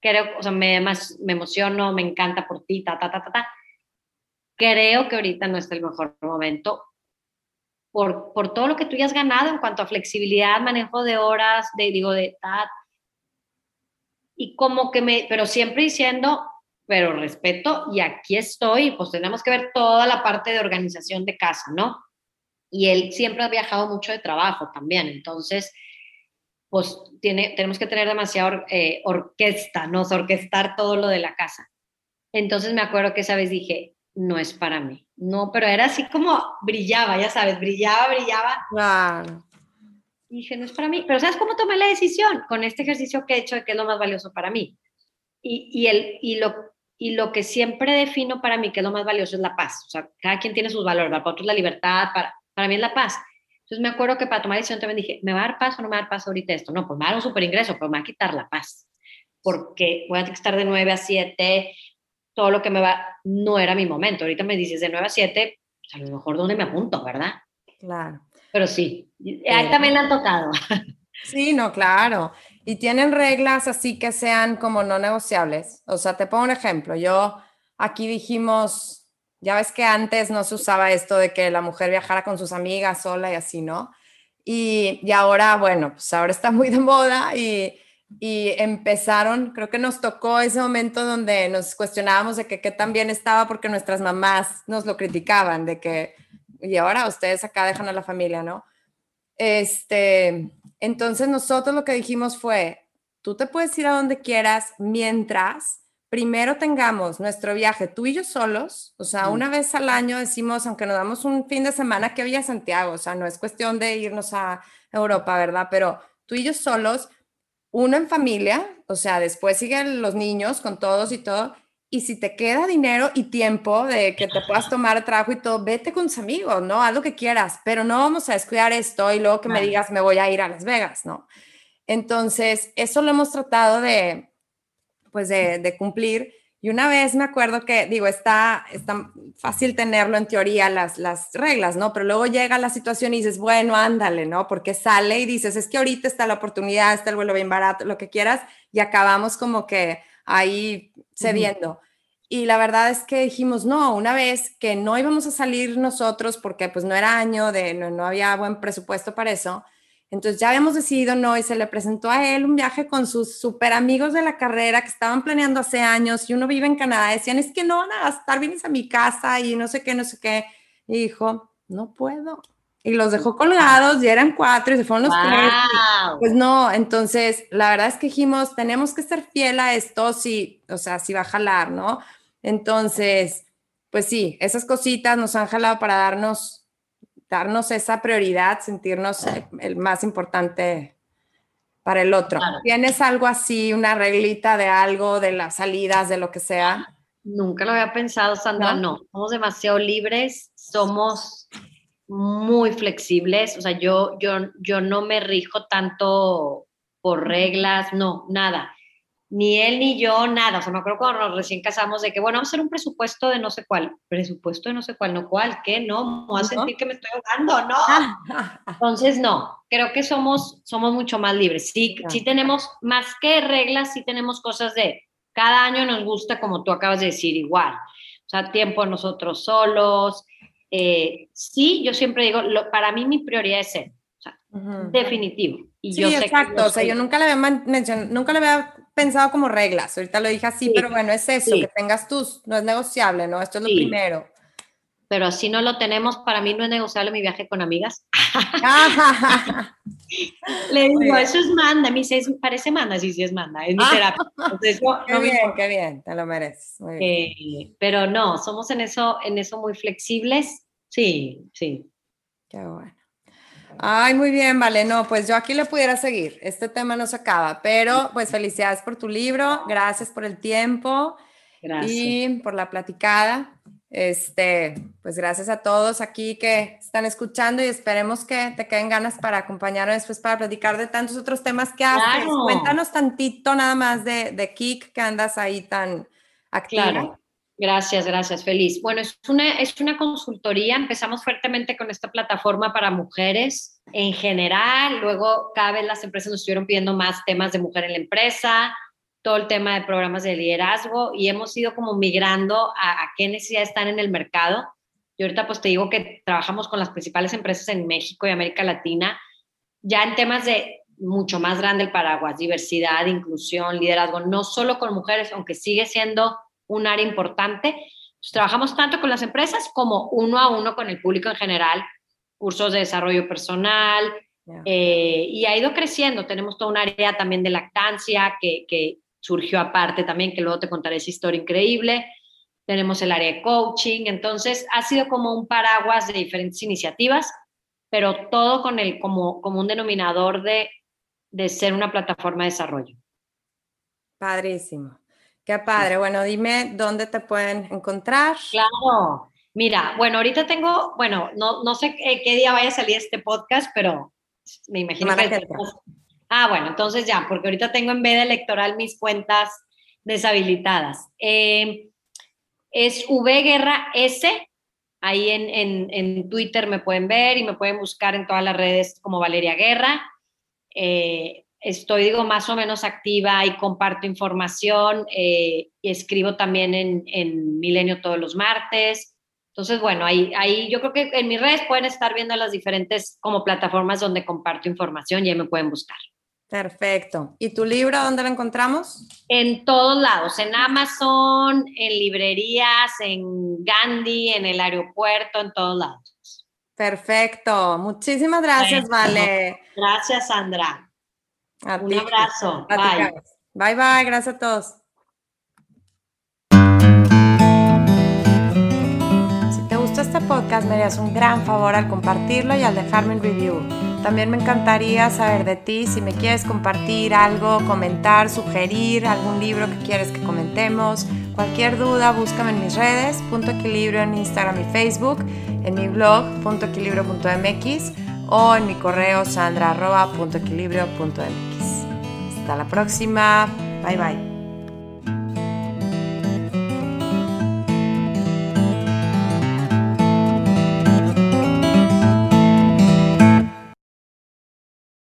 creo, o sea, me, más, me emociono, me encanta por ti, ta, ta, ta, ta, ta. Creo que ahorita no es el mejor momento por, por todo lo que tú ya has ganado en cuanto a flexibilidad, manejo de horas, de, digo, de tal. Y como que me, pero siempre diciendo, pero respeto y aquí estoy, pues tenemos que ver toda la parte de organización de casa, ¿no? Y él siempre ha viajado mucho de trabajo también, entonces, pues tiene, tenemos que tener demasiada eh, orquesta, ¿no? orquestar todo lo de la casa. Entonces me acuerdo que esa vez dije, no es para mí. No, pero era así como brillaba, ya sabes, brillaba, brillaba.
Claro.
dije, no es para mí. Pero ¿sabes cómo tomé la decisión? Con este ejercicio que he hecho de qué es lo más valioso para mí. Y, y, el, y, lo, y lo que siempre defino para mí que es lo más valioso es la paz. O sea, cada quien tiene sus valores. Para otros la libertad, para, para mí es la paz. Entonces me acuerdo que para tomar decisión también dije, ¿me va a dar paz o no me va a dar paz ahorita esto? No, pues me va a dar un super ingreso, pero me va a quitar la paz. Porque voy a estar de 9 a 7, todo lo que me va, no era mi momento. Ahorita me dices de 9 a 7, pues a lo mejor dónde me apunto, ¿verdad?
Claro.
Pero sí, ahí también le han tocado.
Sí, no, claro. Y tienen reglas así que sean como no negociables. O sea, te pongo un ejemplo. Yo aquí dijimos, ya ves que antes no se usaba esto de que la mujer viajara con sus amigas sola y así, ¿no? Y, y ahora, bueno, pues ahora está muy de moda y, y empezaron, creo que nos tocó ese momento donde nos cuestionábamos de que qué tan bien estaba porque nuestras mamás nos lo criticaban, de que, y ahora ustedes acá dejan a la familia, ¿no? Este, entonces nosotros lo que dijimos fue, tú te puedes ir a donde quieras mientras primero tengamos nuestro viaje tú y yo solos, o sea, una vez al año decimos, aunque nos damos un fin de semana que había Santiago, o sea, no es cuestión de irnos a Europa, ¿verdad? Pero tú y yo solos uno en familia, o sea, después siguen los niños con todos y todo. Y si te queda dinero y tiempo de que te puedas tomar trabajo y todo, vete con tus amigos, ¿no? Haz lo que quieras, pero no vamos a descuidar esto y luego que me digas, me voy a ir a Las Vegas, ¿no? Entonces, eso lo hemos tratado de, pues, de, de cumplir y una vez me acuerdo que, digo, está, está fácil tenerlo en teoría las, las reglas, ¿no? Pero luego llega la situación y dices, bueno, ándale, ¿no? Porque sale y dices, es que ahorita está la oportunidad, está el vuelo bien barato, lo que quieras, y acabamos como que ahí cediendo. Y la verdad es que dijimos, no, una vez que no íbamos a salir nosotros porque pues no era año, de, no, no había buen presupuesto para eso, entonces ya habíamos decidido no y se le presentó a él un viaje con sus super amigos de la carrera que estaban planeando hace años y uno vive en Canadá. Decían, es que no van a gastar, vienes a mi casa y no sé qué, no sé qué. Y dijo, no puedo. Y los dejó colgados y eran cuatro y se fueron los tres. Pues no, entonces la verdad es que dijimos, tenemos que ser fiel a esto, si, o sea, si va a jalar, ¿no? Entonces, pues sí, esas cositas nos han jalado para darnos darnos esa prioridad, sentirnos el más importante para el otro. ¿Tienes algo así, una reglita de algo, de las salidas, de lo que sea?
Nunca lo había pensado, Sandra, no. Somos demasiado libres, somos muy flexibles, o sea, yo, yo, yo no me rijo tanto por reglas, no, nada ni él ni yo, nada. O sea, me acuerdo cuando nos recién casamos de que, bueno, vamos a hacer un presupuesto de no sé cuál. Presupuesto de no sé cuál, no cuál, ¿qué? No, me voy a sentir que me estoy ahogando, no. Entonces, no, creo que somos, somos mucho más libres. Sí, sí tenemos, más que reglas, sí tenemos cosas de, cada año nos gusta, como tú acabas de decir, igual. O sea, tiempo nosotros solos. Eh, sí, yo siempre digo, lo, para mí mi prioridad es ser. O sea, definitivo.
Y sí, yo exacto. o sea, yo nunca le había nunca le había pensado como reglas, ahorita lo dije así, pero bueno, es eso, que tengas tus, no es negociable, ¿no? Esto es lo primero.
Pero si no lo tenemos, para mí no es negociable mi viaje con amigas. Le digo, eso es manda, a mí se parece manda, sí, sí es manda, es mi terapia.
qué bien, qué bien, te lo mereces.
Eh, pero no, somos en eso, en eso muy flexibles, sí, sí.
Qué bueno. Ay, muy bien, vale. No, pues yo aquí le pudiera seguir. Este tema no se acaba, pero pues felicidades por tu libro, gracias por el tiempo gracias. y por la platicada. Este, pues gracias a todos aquí que están escuchando y esperemos que te queden ganas para acompañarnos después para platicar de tantos otros temas que haces. Cuéntanos tantito nada más de, de Kik, que andas ahí tan activa. Claro.
Gracias, gracias, feliz. Bueno, es una, es una consultoría, empezamos fuertemente con esta plataforma para mujeres en general, luego cada vez las empresas nos estuvieron pidiendo más temas de mujer en la empresa, todo el tema de programas de liderazgo y hemos ido como migrando a, qué necesidades están en el mercado. Yo ahorita pues te digo que trabajamos con las principales empresas en México y América Latina, ya en temas de mucho más grande el paraguas, diversidad, inclusión, liderazgo, no solo con mujeres, aunque sigue siendo un área importante. trabajamos tanto con las empresas como uno a uno con el público en general, cursos de desarrollo personal, eh, y ha ido creciendo. Tenemos toda un área también de lactancia que, que surgió aparte también, que luego te contaré esa historia increíble. Tenemos el área de coaching, entonces ha sido como un paraguas de diferentes iniciativas, pero todo con el como, como un denominador de, de ser una plataforma de desarrollo.
Padrísimo. Qué padre. Bueno, dime dónde te pueden encontrar.
Claro. Mira, bueno, ahorita tengo, bueno, no, no sé qué día vaya a salir este podcast, pero me imagino que... Ah, bueno, entonces ya, porque ahorita tengo en vez de electoral mis cuentas deshabilitadas. Eh, es V Guerra S, ahí en, en, en, Twitter me pueden ver y me pueden buscar en todas las redes como Valeria Guerra. Eh, estoy, digo, más o menos activa y comparto información eh, y escribo también en, Milenio todos los martes. Entonces, bueno, ahí, ahí yo creo que en mis redes pueden estar viendo las diferentes como plataformas donde comparto información y ahí me pueden buscar.
Perfecto. ¿Y tu libro dónde lo encontramos?
En todos lados, en Amazon, en librerías, en Gandhi, en el aeropuerto, en todos lados.
Perfecto. Muchísimas gracias, Vale.
Gracias, Sandra. Un abrazo. Bye.
Bye, bye. Gracias a todos. Si te gustó este podcast, me harías un gran favor al compartirlo y al dejarme un review. También me encantaría saber de ti si me quieres compartir algo, comentar, sugerir algún libro que quieres que comentemos. Cualquier duda, búscame en mis redes, punto equilibrio en Instagram y Facebook, en mi blog, punto equilibrio.mx o en mi correo sandra.equilibrio.mx. Hasta la próxima. Bye bye.